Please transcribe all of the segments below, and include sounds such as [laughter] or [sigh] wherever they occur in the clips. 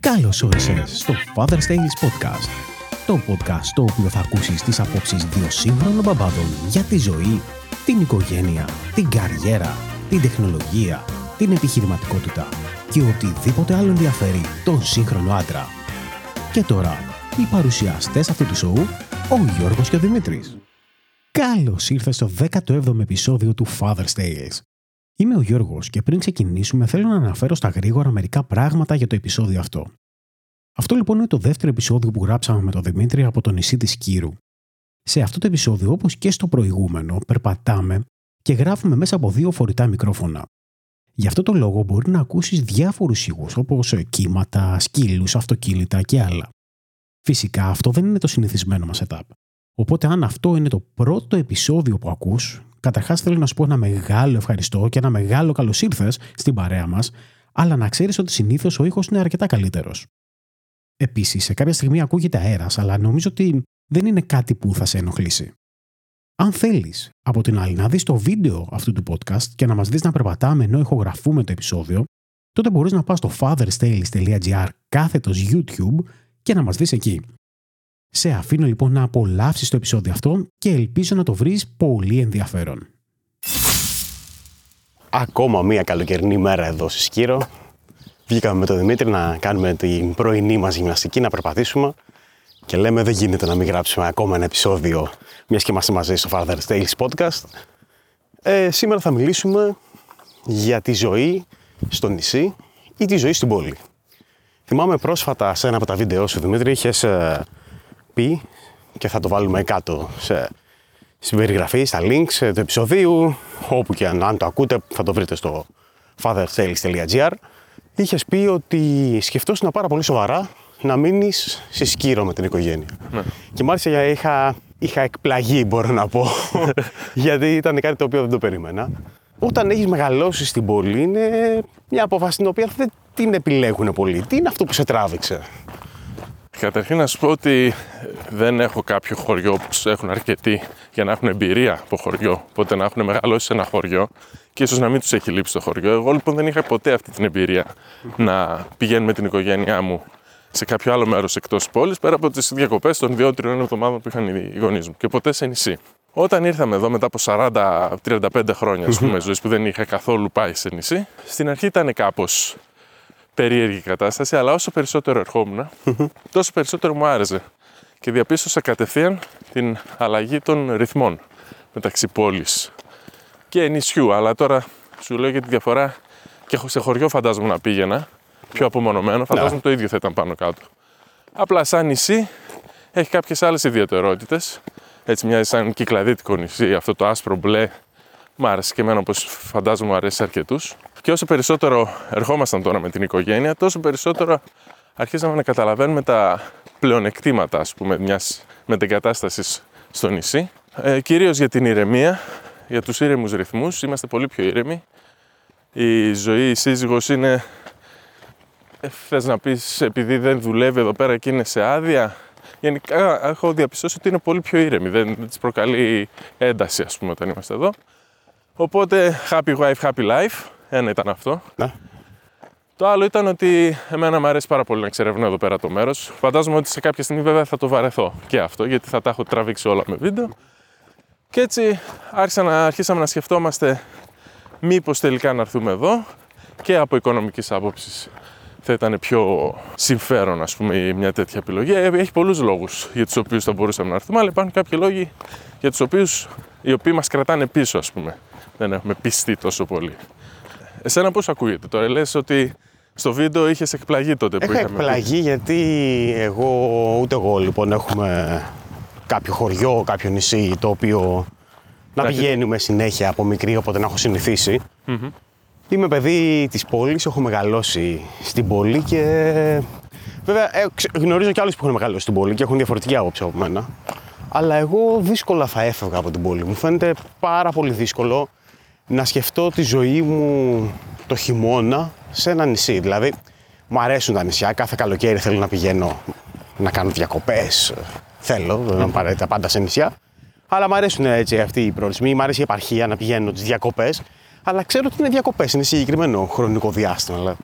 Καλώς όρισες στο Father's Tales Podcast. Το podcast στο οποίο θα ακούσεις τις απόψεις δύο σύγχρονων μπαμπάδων για τη ζωή, την οικογένεια, την καριέρα, την τεχνολογία, την επιχειρηματικότητα και οτιδήποτε άλλο ενδιαφέρει τον σύγχρονο άντρα. Και τώρα, οι παρουσιαστές αυτού του σοου, ο Γιώργος και ο Δημήτρης. Καλώς ήρθες στο 17ο επεισόδιο του Father's Tales. Είμαι ο Γιώργος και πριν ξεκινήσουμε θέλω να αναφέρω στα γρήγορα μερικά πράγματα για το επεισόδιο αυτό. Αυτό λοιπόν είναι το δεύτερο επεισόδιο που γράψαμε με τον Δημήτρη από το νησί της Κύρου. Σε αυτό το επεισόδιο, όπως και στο προηγούμενο, περπατάμε και γράφουμε μέσα από δύο φορητά μικρόφωνα. Γι' αυτό το λόγο μπορεί να ακούσεις διάφορους ήχους όπως κύματα, σκύλους, αυτοκίνητα και άλλα. Φυσικά αυτό δεν είναι το συνηθισμένο μας setup. Οπότε αν αυτό είναι το πρώτο επεισόδιο που ακούς, καταρχάς θέλω να σου πω ένα μεγάλο ευχαριστώ και ένα μεγάλο καλώς ήρθες στην παρέα μας, αλλά να ξέρεις ότι συνήθως ο ήχος είναι αρκετά καλύτερος. Επίσης, σε κάποια στιγμή ακούγεται αέρας, αλλά νομίζω ότι δεν είναι κάτι που θα σε ενοχλήσει. Αν θέλεις, από την άλλη, να δεις το βίντεο αυτού του podcast και να μας δεις να περπατάμε ενώ ηχογραφούμε το επεισόδιο, τότε μπορείς να πας στο fatherstales.gr κάθετος YouTube και να μας δεις εκεί. Σε αφήνω λοιπόν να απολαύσεις το επεισόδιο αυτό και ελπίζω να το βρεις πολύ ενδιαφέρον. Ακόμα μία καλοκαιρινή μέρα εδώ στη Σκύρο. Βγήκαμε με τον Δημήτρη να κάνουμε την πρωινή μας γυμναστική, να περπατήσουμε και λέμε δεν γίνεται να μην γράψουμε ακόμα ένα επεισόδιο μιας και είμαστε μαζί στο Father's Tales podcast. Ε, σήμερα θα μιλήσουμε για τη ζωή στο νησί ή τη ζωή στην πόλη. Θυμάμαι πρόσφατα σε ένα από τα βίντεο σου Δημήτρη είχες ε, πει και θα το βάλουμε κάτω σε, στην περιγραφή, στα links του επεισοδίου, όπου και αν, αν το ακούτε θα το βρείτε στο fathersales.gr είχες πει ότι σκεφτόσουν πάρα πολύ σοβαρά να μείνεις σε σκύρο με την οικογένεια. Ναι. Και μάλιστα είχα, είχα εκπλαγεί, μπορώ να πω, [laughs] γιατί ήταν κάτι το οποίο δεν το περίμενα. Όταν έχεις μεγαλώσει στην πόλη, είναι μια απόφαση την οποία δεν την επιλέγουν πολύ. Τι είναι αυτό που σε τράβηξε; Καταρχήν να σου πω ότι δεν έχω κάποιο χωριό που έχουν αρκετοί για να έχουν εμπειρία από χωριό, οπότε να έχουν μεγαλώσει σε ένα χωριό και ίσως να μην τους έχει λείψει το χωριό. Εγώ λοιπόν δεν είχα ποτέ αυτή την εμπειρία να πηγαίνω με την οικογένειά μου σε κάποιο άλλο μέρος εκτός πόλης, πέρα από τις διακοπές των 2-3 εβδομάδων που είχαν οι γονείς μου και ποτέ σε νησί. Όταν ήρθαμε εδώ μετά από 40-35 χρόνια ας πούμε, ζωής που δεν είχα καθόλου πάει σε νησί, στην αρχή ήταν κάπως περίεργη κατάσταση, αλλά όσο περισσότερο ερχόμουν, τόσο περισσότερο μου άρεσε. Και διαπίστωσα κατευθείαν την αλλαγή των ρυθμών μεταξύ πόλης και νησιού. Αλλά τώρα σου λέω για τη διαφορά και σε χωριό φαντάζομαι να πήγαινα, πιο απομονωμένο, φαντάζομαι ναι. το ίδιο θα ήταν πάνω κάτω. Απλά σαν νησί έχει κάποιες άλλες ιδιαιτερότητες. Έτσι μοιάζει σαν κυκλαδίτικο νησί, αυτό το άσπρο μπλε. Μ' άρεσε και εμένα, όπως φαντάζομαι, μου αρέσει αρκετούς. Και όσο περισσότερο ερχόμασταν τώρα με την οικογένεια, τόσο περισσότερο αρχίσαμε να καταλαβαίνουμε τα πλεονεκτήματα, ας πούμε, μιας μετεγκατάστασης στο νησί. Ε, κυρίως για την ηρεμία, για τους ήρεμους ρυθμούς, είμαστε πολύ πιο ήρεμοι. Η ζωή, η σύζυγος είναι, ε, θες να πεις, επειδή δεν δουλεύει εδώ πέρα και είναι σε άδεια, Γενικά έχω διαπιστώσει ότι είναι πολύ πιο ήρεμη, δεν, δεν της προκαλεί ένταση ας πούμε όταν είμαστε εδώ. Οπότε happy wife, happy life. Ένα ήταν αυτό. Ναι. Το άλλο ήταν ότι εμένα μου αρέσει πάρα πολύ να εξερευνώ εδώ πέρα το μέρος. Φαντάζομαι ότι σε κάποια στιγμή βέβαια θα το βαρεθώ και αυτό, γιατί θα τα έχω τραβήξει όλα με βίντεο. Και έτσι άρχισα να, αρχίσαμε να σκεφτόμαστε μήπως τελικά να έρθουμε εδώ και από οικονομικής άποψης θα ήταν πιο συμφέρον ας πούμε μια τέτοια επιλογή. Έχει πολλούς λόγους για τους οποίους θα μπορούσαμε να έρθουμε, αλλά υπάρχουν κάποιοι λόγοι για τους οποίους οι οποίοι μας κρατάνε πίσω ας πούμε. Δεν έχουμε πιστεί τόσο πολύ. Εσένα πώς ακούγεται τώρα, λες ότι στο βίντεο είχες εκπλαγεί τότε που Έχω είχαμε. εκπλαγεί γιατί εγώ, ούτε εγώ λοιπόν έχουμε κάποιο χωριό, κάποιο νησί το οποίο να πηγαίνουμε συνέχεια από μικρή οπότε να έχω συνηθίσει. Mm-hmm. Είμαι παιδί της πόλης, έχω μεγαλώσει στην πόλη και βέβαια ε, γνωρίζω και άλλους που έχουν μεγαλώσει στην πόλη και έχουν διαφορετική άποψη από μένα. Αλλά εγώ δύσκολα θα έφευγα από την πόλη. Μου φαίνεται πάρα πολύ δύσκολο να σκεφτώ τη ζωή μου το χειμώνα σε ένα νησί. Δηλαδή, μου αρέσουν τα νησιά. Κάθε καλοκαίρι θέλω να πηγαίνω να κάνω διακοπές. Θέλω, δεν είμαι απαραίτητα πάντα σε νησιά. Αλλά μου αρέσουν έτσι αυτοί οι προορισμοί. Μου αρέσει η επαρχία να πηγαίνω τις διακοπές. Αλλά ξέρω ότι είναι διακοπές, είναι συγκεκριμένο χρονικό διάστημα. Αλλά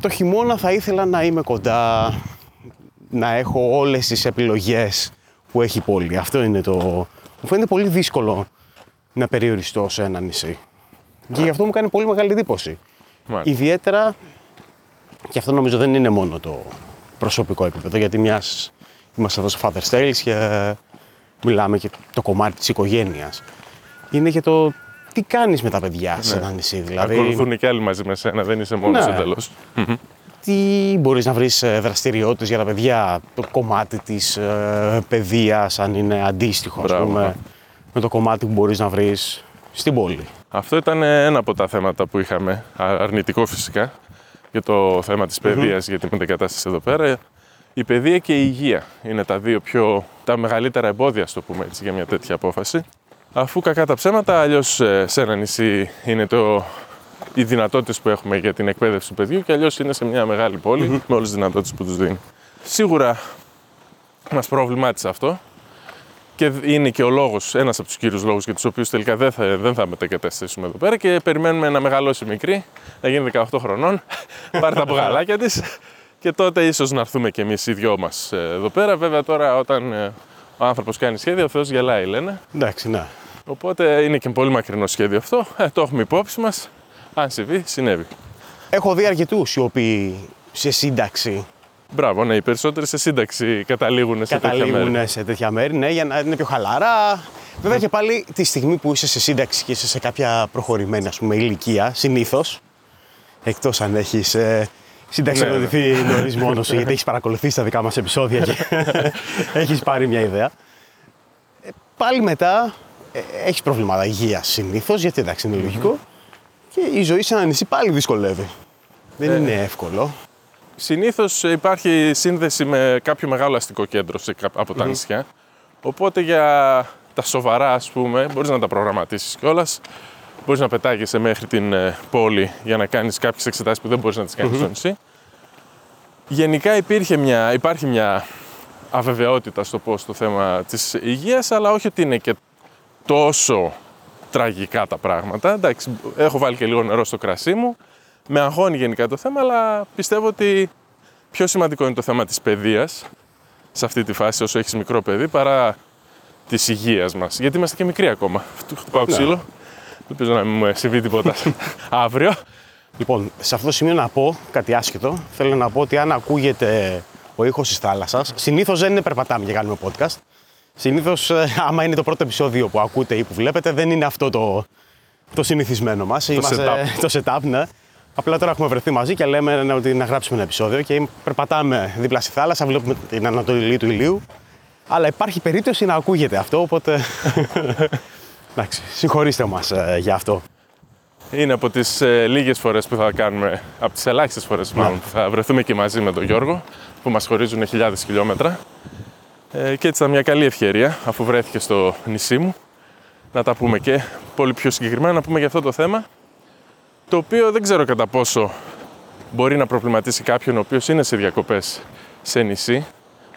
Το χειμώνα θα ήθελα να είμαι κοντά, να έχω όλες τις επιλογές που έχει η πόλη. Αυτό είναι το... Μου φαίνεται πολύ δύσκολο να περιοριστώ σε ένα νησί. Και γι' αυτό μου κάνει πολύ μεγάλη εντύπωση. Μάλιστα. Ιδιαίτερα, και αυτό νομίζω δεν είναι μόνο το προσωπικό επίπεδο, γιατί μιας είμαστε εδώ στο Father's Tales και μιλάμε και το κομμάτι της οικογένειας. Είναι και το τι κάνεις με τα παιδιά σε ένα νησί. Δηλαδή, Ακολουθούν και άλλοι μαζί με σένα, δεν είσαι μόνος Ναι. εντελώς. τι μπορείς να βρεις ε, δραστηριότητες για τα παιδιά, το κομμάτι της ε, παιδείας, αν είναι αντίστοιχο ας Μπράβο. πούμε, με το κομμάτι που μπορείς να βρεις στην πόλη. Αυτό ήταν ένα από τα θέματα που είχαμε, α- αρνητικό φυσικά, για το θέμα της παιδείας, για την μετεγκατάσταση εδώ πέρα. Η παιδεία και η υγεία είναι τα δύο πιο, τα μεγαλύτερα εμπόδια, στο πούμε έτσι, για μια τέτοια απόφαση. Αφού κακά τα ψέματα, αλλιώς σε ένα νησί είναι το, οι δυνατότητες που έχουμε για την εκπαίδευση του παιδιού και αλλιώς είναι σε μια μεγάλη πόλη με όλες τις δυνατότητες που τους δίνει. Σίγουρα μας προβλημάτισε αυτό και είναι και ο λόγος, ένας από τους κύριους λόγους για τους οποίους τελικά δεν θα, δεν θα μετακαταστήσουμε εδώ πέρα και περιμένουμε να μεγαλώσει η μικρή, να γίνει 18 χρονών, [laughs] πάρει τα μπογαλάκια της και τότε ίσως να έρθουμε κι εμείς οι δυο μας εδώ πέρα. Βέβαια τώρα όταν ε, ο άνθρωπος κάνει σχέδιο, ο Θεός γελάει, λένε. Εντάξει, ναι. Οπότε είναι και πολύ μακρινό σχέδιο αυτό. Ε, το έχουμε υπόψη μας. Αν συμβεί, συνέβη. Έχω δει αρκετούς οι οποίοι σε σύνταξη Μπράβο, ναι, οι περισσότεροι σε σύνταξη καταλήγουν σε τέτοια μέρη. καταλήγουν σε τέτοια μέρη, ναι, για να είναι πιο χαλαρά. Βέβαια και πάλι τη στιγμή που είσαι σε σύνταξη και είσαι σε κάποια προχωρημένη ας πούμε, ηλικία, συνήθως, εκτός αν έχεις ε, συνταξιοδοτηθεί Ναι, νωρίς μόνος σου, γιατί έχεις παρακολουθήσει τα δικά μας επεισόδια και [laughs] έχεις πάρει μια ιδέα. Ε, πάλι μετά ε, έχεις προβλήματα υγείας συνήθως, γιατί εντάξει είναι λογικό. Και η ζωή σε ένα νησί πάλι δυσκολεύει. Δεν Ε. είναι εύκολο. Συνήθως υπάρχει σύνδεση με κάποιο μεγάλο αστικό κέντρο σε, κά- από τα νησιά. Οπότε για τα σοβαρά, ας πούμε, μπορείς να τα προγραμματίσεις κιόλας. Μπορείς να πετάγεσαι μέχρι την ε, πόλη για να κάνεις κάποιες εξετάσεις που δεν μπορείς να τις κανει στο νησί. Γενικά υπήρχε μια, υπάρχει μια αβεβαιότητα στο πώς το θέμα της υγείας, αλλά όχι ότι είναι και τόσο τραγικά τα πράγματα. Εντάξει, έχω βάλει και λίγο νερό στο κρασί μου. Με αγχώνει γενικά το θέμα, αλλά πιστεύω ότι πιο σημαντικό είναι το θέμα της παιδείας σε αυτή τη φάση όσο έχεις μικρό παιδί παρά της υγείας μας. Γιατί είμαστε και μικροί ακόμα. Του χτυπάω ξύλο. Ελπίζω να μην μου συμβεί τίποτα [laughs] αύριο. Λοιπόν, σε αυτό το σημείο να πω κάτι άσχετο. Θέλω να πω ότι αν ακούγεται ο ήχος της θάλασσας, συνήθως δεν είναι περπατάμε και κάνουμε podcast. Συνήθως, ε, άμα είναι το πρώτο επεισόδιο που ακούτε ή που βλέπετε, δεν είναι αυτό το, το συνηθισμένο μας. setup. το setup, ναι. Απλά τώρα έχουμε βρεθεί μαζί και λέμε ναι, ότι να γράψουμε ένα επεισόδιο και περπατάμε δίπλα στη θάλασσα, βλέπουμε την ανατολή του ηλίου. Αλλά υπάρχει περίπτωση να ακούγεται αυτό, οπότε. [laughs] Εντάξει, συγχωρήστε μας ε, για αυτό. Είναι από τις ε, λίγες φορές που θα κάνουμε, από τις ελάχιστες φορές μάλλον, που θα βρεθούμε και μαζί με τον Γιώργο, που μας χωρίζουν χιλιάδες χιλιόμετρα. Ε, και έτσι ήταν μια καλή ευκαιρία, αφού βρέθηκε στο νησί μου, να τα πούμε και πολύ πιο συγκεκριμένα, να πούμε για αυτό το θέμα, το οποίο δεν ξέρω κατά πόσο μπορεί να προβληματίσει κάποιον ο οποίος είναι σε διακοπές σε νησί,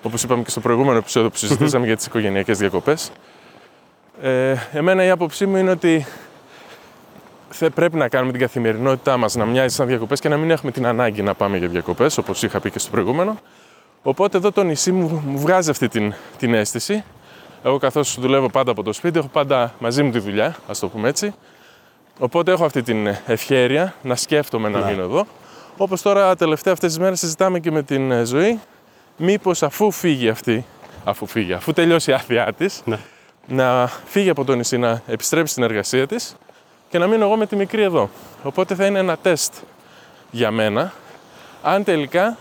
όπως είπαμε και στο προηγούμενο επεισόδιο που συζητήσαμε για τις οικογενειακές διακοπές. Ε, εμένα η άποψή μου είναι ότι θε, πρέπει να κάνουμε την καθημερινότητά μας να μοιάζει σαν διακοπές και να μην έχουμε την ανάγκη να πάμε για διακοπές, όπως είχα πει και στο προηγούμενο. Οπότε εδώ το νησί μου, μου βγάζει αυτή την, την αίσθηση. Εγώ καθώς δουλεύω πάντα από το σπίτι, έχω πάντα μαζί μου τη δουλειά, ας το πούμε έτσι. Οπότε έχω αυτή την ευχαίρεια να σκέφτομαι να Ναι. μείνω εδώ. Όπως τώρα τελευταία αυτές τις μέρες συζητάμε και με την ε, ζωή, μήπως αφού φύγει αυτή, αφού φύγει, αφού τελειώσει η άδειά της, Ναι. να φύγει από το νησί, να επιστρέψει στην εργασία της και να μείνω εγώ με τη μικρή εδώ. Οπότε θα είναι ένα τεστ για μένα, αν τελικά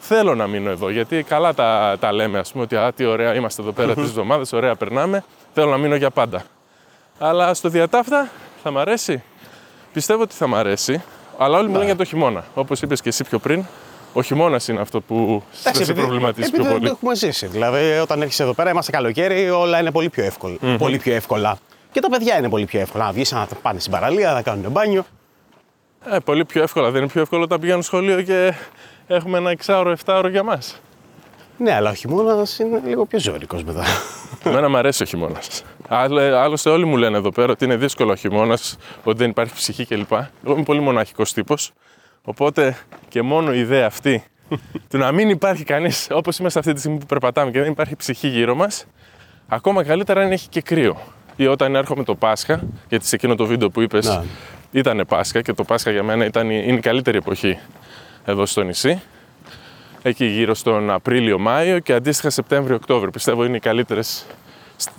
θέλω να μείνω εδώ. Γιατί καλά τα, τα λέμε, ας πούμε, ότι α, τι ωραία, είμαστε εδώ πέρα [laughs] τρεις εβδομάδες, ωραία περνάμε, θέλω να μείνω για πάντα. Αλλά στο διατάφτα θα μ' αρέσει. Πιστεύω ότι θα μ' αρέσει, αλλά όλοι μιλάνε για το χειμώνα. Όπως είπες και εσύ πιο πριν, ο χειμώνας είναι αυτό που θα σε επειδή- προβληματίσει επειδή πιο δεν πολύ. το έχουμε ζήσει. Δηλαδή, όταν έρχεσαι εδώ πέρα, είμαστε καλοκαίρι, όλα είναι πολύ πιο, εύκολα, πολύ πιο εύκολα. Και τα παιδιά είναι πολύ πιο εύκολα. Να βγεις, να πάνε στην παραλία, να κάνουν μπάνιο. Ε, πολύ πιο εύκολα. Δεν είναι πιο εύκολο όταν πηγαίνουν σχολείο και έχουμε ένα εξάωρο, εφτάωρο για μας. Ναι, αλλά ο χειμώνας είναι λίγο πιο ζώρικος μετά. Εμένα μου αρέσει ο χειμώνας. Άλλωστε, όλοι μου λένε εδώ πέρα ότι είναι δύσκολο ο χειμώνας, ότι δεν υπάρχει ψυχή κλπ. Εγώ είμαι πολύ μοναχικός τύπος. Οπότε και μόνο η ιδέα αυτή του να μην υπάρχει κανείς όπως είμαστε αυτή τη στιγμή που περπατάμε και δεν υπάρχει ψυχή γύρω μας, ακόμα καλύτερα αν έχει και κρύο. Ή όταν έρχομαι το Πάσχα, γιατί σε εκείνο το βίντεο που είπες Να. ήταν Πάσχα και το Πάσχα για μένα ήταν, η- είναι η καλύτερη εποχή εδώ στο νησί. Εκεί γύρω στον Απρίλιο-Μάιο και αντίστοιχα Σεπτέμβριο-Οκτώβριο. Πιστεύω είναι οι, καλύτερες,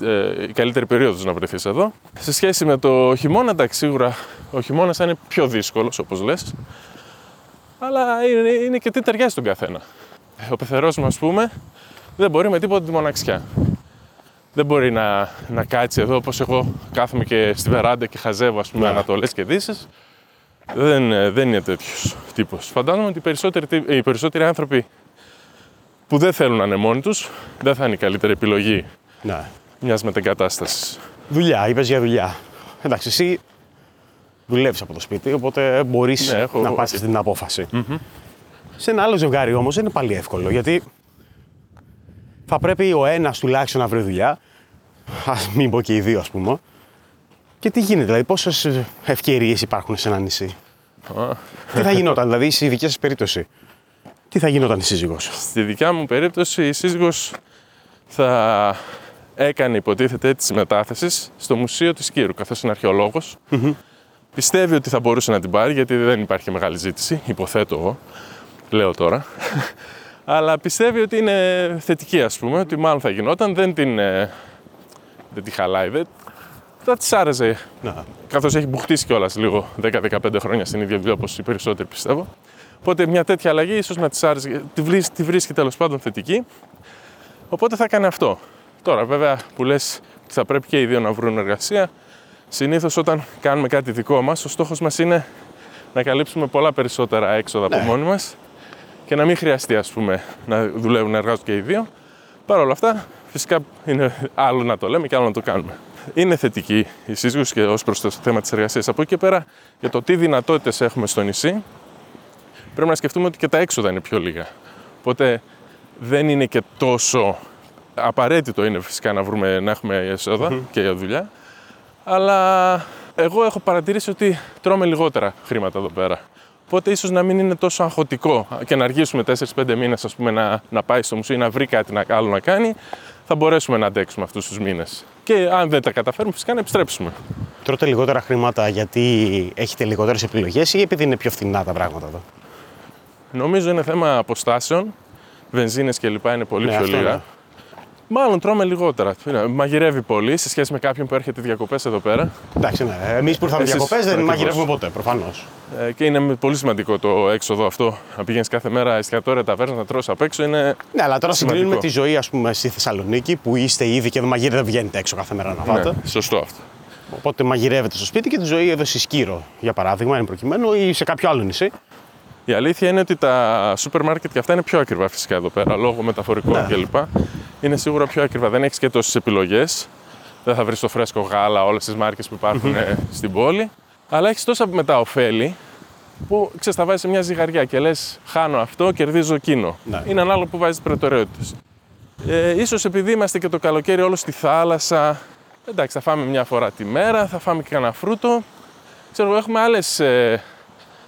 ε, η καλύτερη περίοδος να βρεθείς εδώ. Σε σχέση με το χειμώνα, εντάξει, σίγουρα ο χειμώνας θα είναι πιο δύσκολος, όπως λες. Αλλά είναι, είναι και τι ταιριάζει στον καθένα. Ο πεθερός μου, ας πούμε, δεν μπορεί με τίποτα τη μοναξιά. Δεν μπορεί να, να κάτσει εδώ όπως εγώ κάθομαι και στη βεράντα και χαζεύω ας πούμε Ναι. Ανατολές και Δύσεις. Δεν, ε, δεν είναι τέτοιος τύπος. Φαντάζομαι ότι οι περισσότεροι, τύπ- οι περισσότεροι άνθρωποι που δεν θέλουν να είναι μόνοι τους δεν θα είναι η καλύτερη επιλογή Ναι. μιας μετεγκατάστασης. Δουλειά, είπες για δουλειά. Εντάξει, εσύ δουλεύεις από το σπίτι, οπότε μπορείς Ναι, έχω- να πάρει αυτή την αποφαση Σε ένα άλλο ζευγάρι όμως δεν είναι πάλι εύκολο γιατί θα πρέπει ο ένας τουλάχιστον να βρει δουλειά. Α μην πω και οι δύο, ας πούμε. Και τι γίνεται, δηλαδή, πόσες ευκαιρίες υπάρχουν σε ένα νησί; τι θα γινόταν, δηλαδή, στη δική σας περίπτωση; Τι θα γινόταν η σύζυγος. Στη δικιά μου περίπτωση η σύζυγος θα έκανε υποτίθεται τις μετάθεσεις στο Μουσείο της Κύρου, καθώς είναι αρχαιολόγος. Πιστεύει ότι θα μπορούσε να την πάρει, γιατί δεν υπάρχει μεγάλη ζήτηση, υποθέτω εγώ, λέω τώρα. Αλλά πιστεύει ότι είναι θετική, ας πούμε, ότι μάλλον θα γινόταν, δεν την, ε, δεν τη χαλάει, δεν, θα της άρεσε Να. καθώς έχει μπουχτίσει κιόλας λίγο 10-15 χρόνια στην ίδια δουλειά όπως οι περισσότεροι πιστεύω. Οπότε μια τέτοια αλλαγή ίσως να της άρεσε, τη, βρει- τη βρίσκει τέλος πάντων θετική. Οπότε θα έκανε αυτό. Τώρα, βέβαια, που λες ότι θα πρέπει και οι δύο να βρουν εργασία, συνήθως όταν κάνουμε κάτι δικό μας, ο στόχος μας είναι να καλύψουμε πολλά περισσότερα έξοδα από Ναι. μόνοι μας και να μην χρειαστεί, ας πούμε, να δουλεύουν να εργάζονται και οι δύο. Παρ' όλα αυτά, φυσικά είναι άλλο να το λέμε και άλλο να το κάνουμε. Είναι θετική η σύζυγος και ως προς το θέμα της εργασίας. Από εκεί και πέρα, για το τι δυνατότητες έχουμε στο νησί, πρέπει να σκεφτούμε ότι και τα έξοδα είναι πιο λίγα. Οπότε δεν είναι και τόσο απαραίτητο είναι φυσικά να, βρούμε, να έχουμε εσόδα και για δουλειά. Αλλά εγώ έχω παρατηρήσει ότι τρώμε λιγότερα χρήματα εδώ πέρα. Οπότε ίσως να μην είναι τόσο αγχωτικό και να αργήσουμε 4-5 μήνες να, να πάει στο μουσείο ή να βρει κάτι να- άλλο να κάνει, θα μπορέσουμε να αντέξουμε αυτούς τους μήνες. Και αν δεν τα καταφέρουμε, φυσικά να επιστρέψουμε. Τρώτε λιγότερα χρήματα γιατί έχετε λιγότερες επιλογές ή επειδή είναι πιο φθηνά τα πράγματα εδώ; Νομίζω είναι θέμα αποστάσεων, βενζίνες και λοιπά είναι πολύ Ναι, πιο αυτό λίγα. Ναι. Μάλλον τρώμε λιγότερα. Μαγειρεύει πολύ σε σχέση με κάποιον που έρχεται διακοπές εδώ πέρα. Εντάξει, ναι. Εμείς που ήρθαμε Εσείς, διακοπές δεν ακριβώς. μαγειρεύουμε ποτέ, προφανώς. Ε, και είναι πολύ σημαντικό το έξοδο αυτό. Να πηγαίνεις κάθε μέρα εστιατόρια, ταβέρνα, να τρώσει απ' έξω είναι. Ναι, αλλά τώρα Σημαντικό. συγκρίνουμε τη ζωή, ας πούμε, στη Θεσσαλονίκη που είστε ήδη και δεν μαγειρεύετε, δεν βγαίνετε έξω κάθε μέρα να φάτε. Ναι, σωστό αυτό. Οπότε μαγειρεύετε στο σπίτι και τη ζωή εδώ στη Σκύρο, για παράδειγμα, είναι προκειμένου, ή σε κάποιο άλλο νησί. Η αλήθεια είναι ότι τα σούπερ μάρκετ και αυτά είναι πιο ακριβά φυσικά εδώ πέρα, λόγω μεταφορικών Ναι. κλπ. Είναι σίγουρα πιο ακριβά. Δεν έχεις και τόσες επιλογές. Δεν θα βρεις το φρέσκο γάλα, όλες τις μάρκες που υπάρχουν ε, στην πόλη. Αλλά έχεις τόσα μετά ωφέλη που ξέρεις, θα βάζεις σε μια ζυγαριά και λες: Χάνω αυτό, κερδίζω εκείνο. Ναι. Είναι ανάλογο που βάζεις προτεραιότητες. Ε, ίσως επειδή είμαστε και το καλοκαίρι όλο στη θάλασσα, εντάξει, θα φάμε μια φορά τη μέρα, θα φάμε και κανένα φρούτο. Ξέρω, εγώ, έχουμε άλλες ε,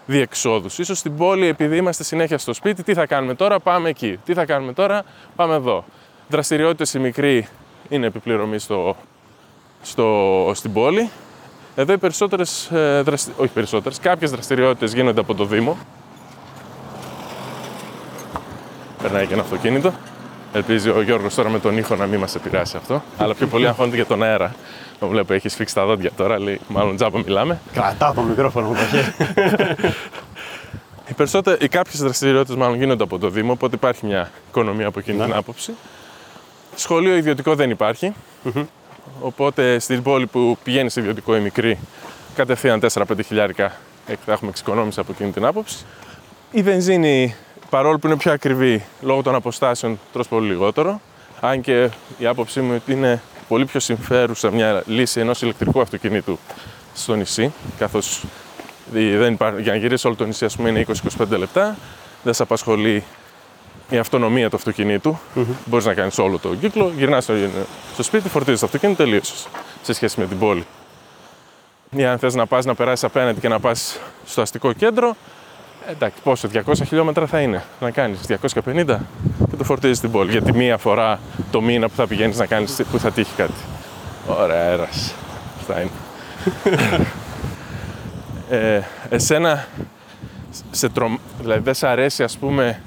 διεξόδους. Ίσως στην πόλη, επειδή είμαστε συνέχεια στο σπίτι, τι θα κάνουμε τώρα, πάμε εκεί. Τι θα κάνουμε τώρα, πάμε εδώ. Δραστηριότητες οι μικροί είναι επιπληρωμή στο, στο, στην πόλη. Εδώ οι περισσότερες, ε, δραστη... όχι περισσότερες, κάποιες δραστηριότητες γίνονται από το Δήμο. Περνάει και ένα αυτοκίνητο. Ελπίζει ο Γιώργος τώρα με τον ήχο να μην μας επηρεάσει αυτό. Αλλά πιο πολύ αγχώνεται για τον αέρα. Το βλέπω, έχει σφίξει τα δόντια τώρα, λέει, μάλλον τζάμπα μιλάμε. Κρατάω το μικρόφωνο με το χέρι. Οι, περισσότερες, οι κάποιες δραστηριότητες μάλλον γίνονται από το Δήμο, οπότε υπάρχει μια οικονομία από εκείνη Ναι. την άποψη. Σχολείο ιδιωτικό δεν υπαρχει Οπότε στην πόλη που πηγαίνει σε ιδιωτικό η μικρή, κατευθείαν 4-5 χιλιάρικα θα έχουμε εξοικονόμηση από εκείνη την άποψη. Η βενζίνη, παρόλο που είναι πιο ακριβή, λόγω των αποστάσεων τρως πολύ λιγότερο. Αν και η άποψή μου ότι είναι πολύ πιο συμφέρουσα μια λύση ενός ηλεκτρικού αυτοκινήτου στο νησί, καθώς δι- δεν υπά- για να γυρίσει όλο το νησί ας πούμε, είναι 20-25 λεπτά, δεν σε απασχολεί η αυτονομία του αυτοκινήτου. Μπορείς να κάνεις όλο το κύκλο, γυρνάς στο, στο σπίτι, φορτίζεις το αυτοκίνητο, τελείωσες σε σχέση με την πόλη. Ή αν θες να πας να περάσεις απέναντι και να πας στο αστικό κέντρο, Εντάξει, πόσο, 200 χιλιόμετρα θα είναι να κάνεις, 250 και το φορτίζεις στην πόλη. Γιατί μία φορά το μήνα που θα πηγαίνεις να κάνεις, που θα τύχει κάτι. Ωραία, αέρας. Αυτά είναι. [laughs] ε, εσένα, σε τρομ... δηλαδή δεν σε αρέσει ας πούμε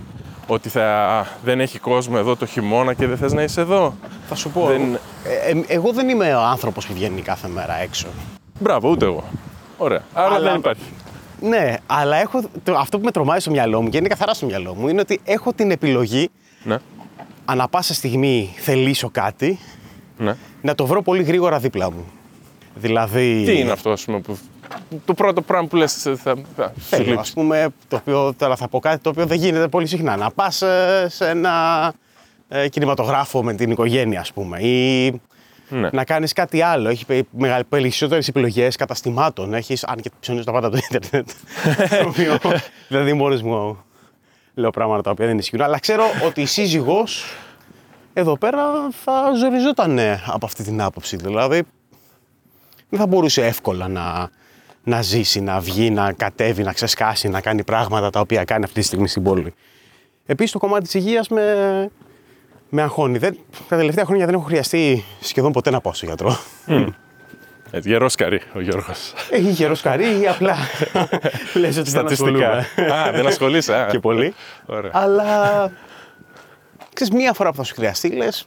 ότι θα... δεν έχει κόσμο εδώ το χειμώνα και δεν θες να είσαι εδώ; Θα σου πω. Δεν- ε, ε, εγώ δεν είμαι ο άνθρωπος που βγαίνει κάθε μέρα έξω. Μπράβο, ούτε εγώ. Ωραία. Άρα Αλλά- δεν υπάρχει. Ναι, αλλά έχω, το, αυτό που με τρομάζει στο μυαλό μου και είναι καθαρά στο μυαλό μου είναι ότι έχω την επιλογή Ναι, ανά πάσα στιγμή θελήσω κάτι ναι. να το βρω πολύ γρήγορα δίπλα μου. Δηλαδή. Τι είναι αυτό, ας πούμε, που... το πρώτο πράγμα που λες θα, θα σου Θέλω, λείψει. ας πούμε, το οποίο τώρα θα πω κάτι το οποίο δεν γίνεται πολύ συχνά. Να πας ε, σε ένα ε, κινηματογράφο με την οικογένεια, ας πούμε, ή Ναι. να κάνεις κάτι άλλο. Έχει πε- μεγαλ- περισσότερες επιλογές καταστημάτων. Έχεις, αν και ψωνίζεις τα πάντα από το ίντερνετ. [laughs] το οποίο, δηλαδή, μόλις μου λέω πράγματα τα οποία δεν ισχύουν. Αλλά ξέρω ότι η σύζυγός εδώ πέρα θα ζοριζόταν από αυτή την άποψη. Δηλαδή, δεν θα μπορούσε εύκολα να, να ζήσει, να βγει, να κατέβει, να ξεσκάσει, να κάνει πράγματα τα οποία κάνει αυτή τη στιγμή στην πόλη. Επίσης το κομμάτι της υγείας με, με αγχώνει. Δεν, τα τελευταία χρόνια δεν έχω χρειαστεί σχεδόν ποτέ να πάω στο γιατρό. Έτσι, γερός καρύ ο Γιώργος. Έχει γερός σκαρί ή απλά [laughs] λες ότι δεν Στατιστικά. ασχολούμαι. Α, δεν ασχολείσαι. α. και πολύ. Ωραία. Αλλά ξέρεις, μία φορά που θα σου χρειαστεί, λες,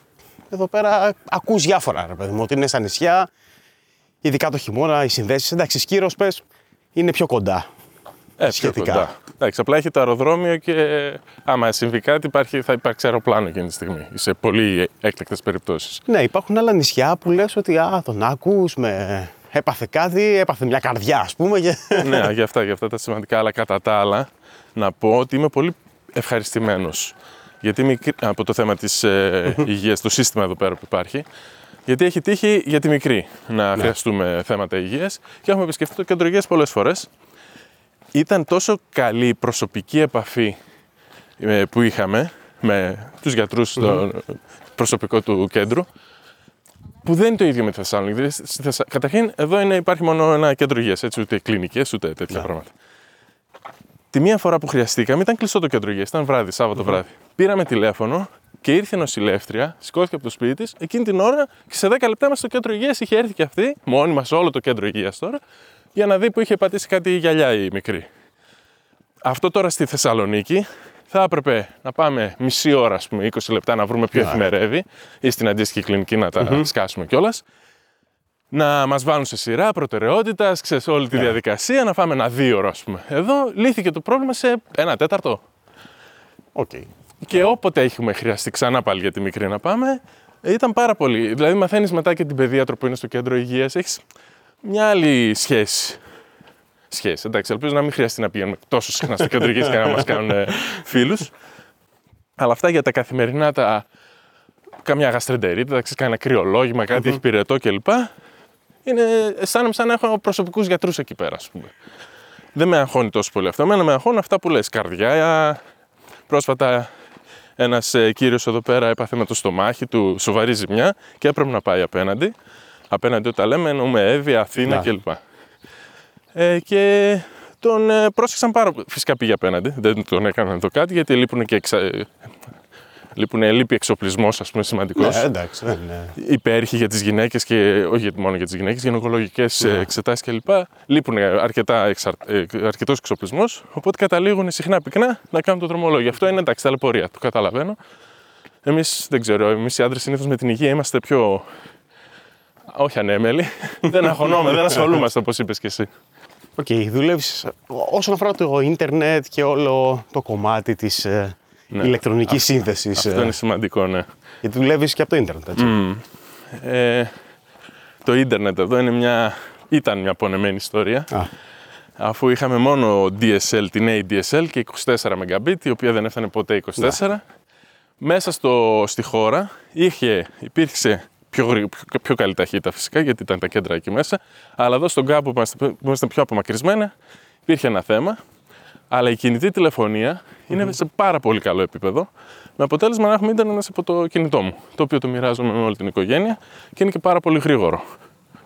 εδώ πέρα ακούς διάφορα, ρε παιδί μου, ότι είναι στα νησιά, ειδικά το χειμώνα, οι συνδέσεις, εντάξει, Σκύρος, πες, είναι πιο κοντά. Ε, πιο σχετικά. κοντά. Εντάξει, απλά έχει το αεροδρόμιο και άμα συμβεί κάτι υπάρχει, θα υπάρξει αεροπλάνο εκείνη τη στιγμή. Σε πολύ έκτακτες περιπτώσεις. Ναι, υπάρχουν άλλα νησιά που λες ότι α, τον άκους, με... έπαθε κάτι, έπαθε μια καρδιά, ας πούμε. Και... [laughs] ναι, για αυτά, για αυτά τα σημαντικά. Αλλά κατά τα άλλα, να πω ότι είμαι πολύ ευχαριστημένος. Γιατί μικρή, από το θέμα της ε, υγείας, το σύστημα εδώ πέρα που υπάρχει. Γιατί έχει τύχει για τη μικρή να χρειαστούμε θέματα υγείας και έχουμε επισκεφτεί το κέντρο υγεία πολλές φορές. Ήταν τόσο καλή η προσωπική επαφή ε, που είχαμε με τους γιατρούς στο προσωπικό του κέντρου που δεν είναι το ίδιο με τη Θεσσαλονίκη. Δηλαδή, στη Θεσσα- Καταρχήν, εδώ είναι, υπάρχει μόνο ένα κέντρο υγείας, έτσι, ούτε κλινικές, ούτε τέτοια Ναι. πράγματα. Τη μία φορά που χρειαστήκαμε ήταν κλειστό το κέντρο υγείας, ήταν βράδυ, Σάββατο βράδυ. Πήραμε τηλέφωνο και ήρθε η νοσηλεύτρια, σηκώθηκε από το σπίτι της, εκείνη την ώρα και σε 10 λεπτά είμαστε στο κέντρο υγείας. Είχε έρθει και αυτή, μόνη μας όλο το κέντρο υγείας τώρα, για να δει που είχε πατήσει κάτι η γυαλιά η μικρή. Αυτό τώρα στη Θεσσαλονίκη θα έπρεπε να πάμε μισή ώρα, ας πούμε, 20 λεπτά να βρούμε ποιο Ναι. εφημερεύει ή στην αντίστοιχη κλινική να τα σκάσουμε κιόλας. Να μας βάλουν σε σειρά προτεραιότητας, ξέρεις όλη τη διαδικασία, να φάμε ένα δύο ώρα, ας πούμε. Εδώ λύθηκε το πρόβλημα σε ένα τέταρτο. Οκ. Και όποτε έχουμε χρειαστεί ξανά πάλι για τη μικρή να πάμε, ήταν πάρα πολύ. Δηλαδή, μαθαίνεις μετά και την παιδίατρο που είναι στο κέντρο υγείας, έχεις μια άλλη σχέση. Σχέση. Εντάξει, ελπίζω να μην χρειαστεί να πηγαίνουμε τόσο συχνά στο κέντρο υγείας και να μας κάνουν φίλους. Αλλά αυτά για τα καθημερινά, τα... καμιά γαστρεντερίτιδα, ξέρεις, κανένα κρυολόγημα, κάτι έχει πυρετό κλπ. Είναι, αισθάνομαι σαν να έχω προσωπικούς γιατρούς εκεί πέρα, ας πούμε. Δεν με αγχώνει τόσο πολύ αυτό. Εμένα με αγχώνει αυτά που λες, καρδιά. Πρόσφατα ένας ε, κύριος εδώ πέρα έπαθε με το στομάχι του σοβαρή ζημιά και έπρεπε να πάει απέναντι. Απέναντι όταν λέμε εννοούμε Εύη, Αθήνα Ναι. κλπ. Ε, και τον ε, πρόσεξαν πάρα πολύ. Φυσικά πήγε απέναντι, δεν τον έκαναν εδώ κάτι γιατί λείπουν και εξα... ε, λείπουν, λείπει εξοπλισμός, ας πούμε, σημαντικός. Ναι, εντάξει, δεν είναι. υπέροχη για τις γυναίκες και όχι για- μόνο για τις γυναίκες, γυναικολογικέ Ναι. εξετάσεις κλπ. Λείπουν αρκετά εξαρ... ε, αρκετός εξοπλισμός, οπότε καταλήγουν συχνά πυκνά να κάνουν το δρομολόγιο. Αυτό είναι εντάξει, ταλαιπωρία, το καταλαβαίνω. Εμείς δεν ξέρω, εμείς οι άντρες συνήθως με την υγεία είμαστε πιο. Όχι ανέμελοι. δεν αγχωνόμαστε, δεν ασχολούμαστε όπως είπες και εσύ. Οκ, δουλεύεις όσον αφορά το ίντερνετ και όλο το κομμάτι της ε, Ναι. ηλεκτρονικής σύνδεσης. Αυτό ε, είναι σημαντικό, ναι. Γιατί δουλεύεις και από το ίντερνετ, έτσι. Ε, το ίντερνετ εδώ είναι μια, ήταν μια πονεμένη ιστορία. Α, αφού είχαμε μόνο DSL, την ADSL και 24 Mbit, η οποία δεν έφτανε ποτέ 24. Μέσα στο, στη χώρα είχε, υπήρξε πιο, γρή- πιο, πιο καλή ταχύτητα φυσικά, γιατί ήταν τα κέντρα εκεί μέσα, αλλά εδώ στον κάπου που είμαστε, που είμαστε πιο απομακρυσμένα, υπήρχε ένα θέμα. Αλλά η κινητή τηλεφωνία είναι σε πάρα πολύ καλό επίπεδο, με αποτέλεσμα να έχουμε ίντερνετ από το κινητό μου, το οποίο το μοιράζομαι με όλη την οικογένεια και είναι και πάρα πολύ γρήγορο.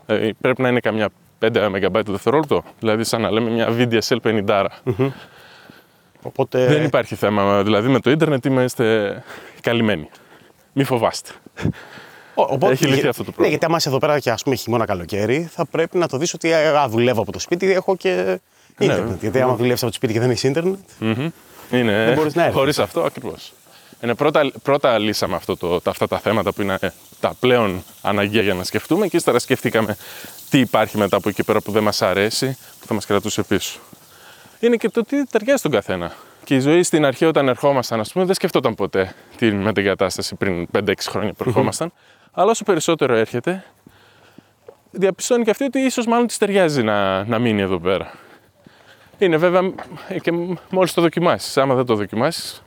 Ε, πρέπει να είναι καμιά 5 MB το δευτερόλεπτο, δηλαδή σαν να λέμε μια VDSL 50. Οπότε. Δεν υπάρχει θέμα. Δηλαδή με το ίντερνετ είμαστε καλυμμένοι. Μη φοβάστε. Ο- Οπότε, Έχει λυθεί γε- αυτό το Ναι, πρόβλημα. γιατί άμα είσαι εδώ πέρα και ας πούμε χειμώνα καλοκαίρι, θα πρέπει να το δεις ότι ε, α, δουλεύω από το σπίτι, έχω και ίντερνετ. ναι. γιατί άμα δουλεύεις από το σπίτι και δεν έχεις ίντερνετ, Μμμ. Είναι. μπορείς να έρθεις. Χωρίς αυτό ακριβώς. Είναι πρώτα, πρώτα λύσαμε αυτό το, τα, αυτά τα θέματα που είναι ε, τα πλέον αναγκαία για να σκεφτούμε και ύστερα σκεφτήκαμε τι υπάρχει μετά από εκεί πέρα που δεν μας αρέσει, που θα μας κρατούσε πίσω. Είναι και το τι ταιριάζει στον καθένα. Και η ζωή στην αρχή, όταν ερχόμασταν, ας πούμε, δεν σκεφτόταν ποτέ την μετεγκατάσταση πριν 5-6 χρόνια που ερχόμασταν. Αλλά όσο περισσότερο έρχεται, διαπιστώνει και αυτή ότι ίσως μάλλον της ταιριάζει να, να μείνει εδώ πέρα. Είναι βέβαια ε, και μόλις το δοκιμάσεις. Άμα δεν το δοκιμάσεις,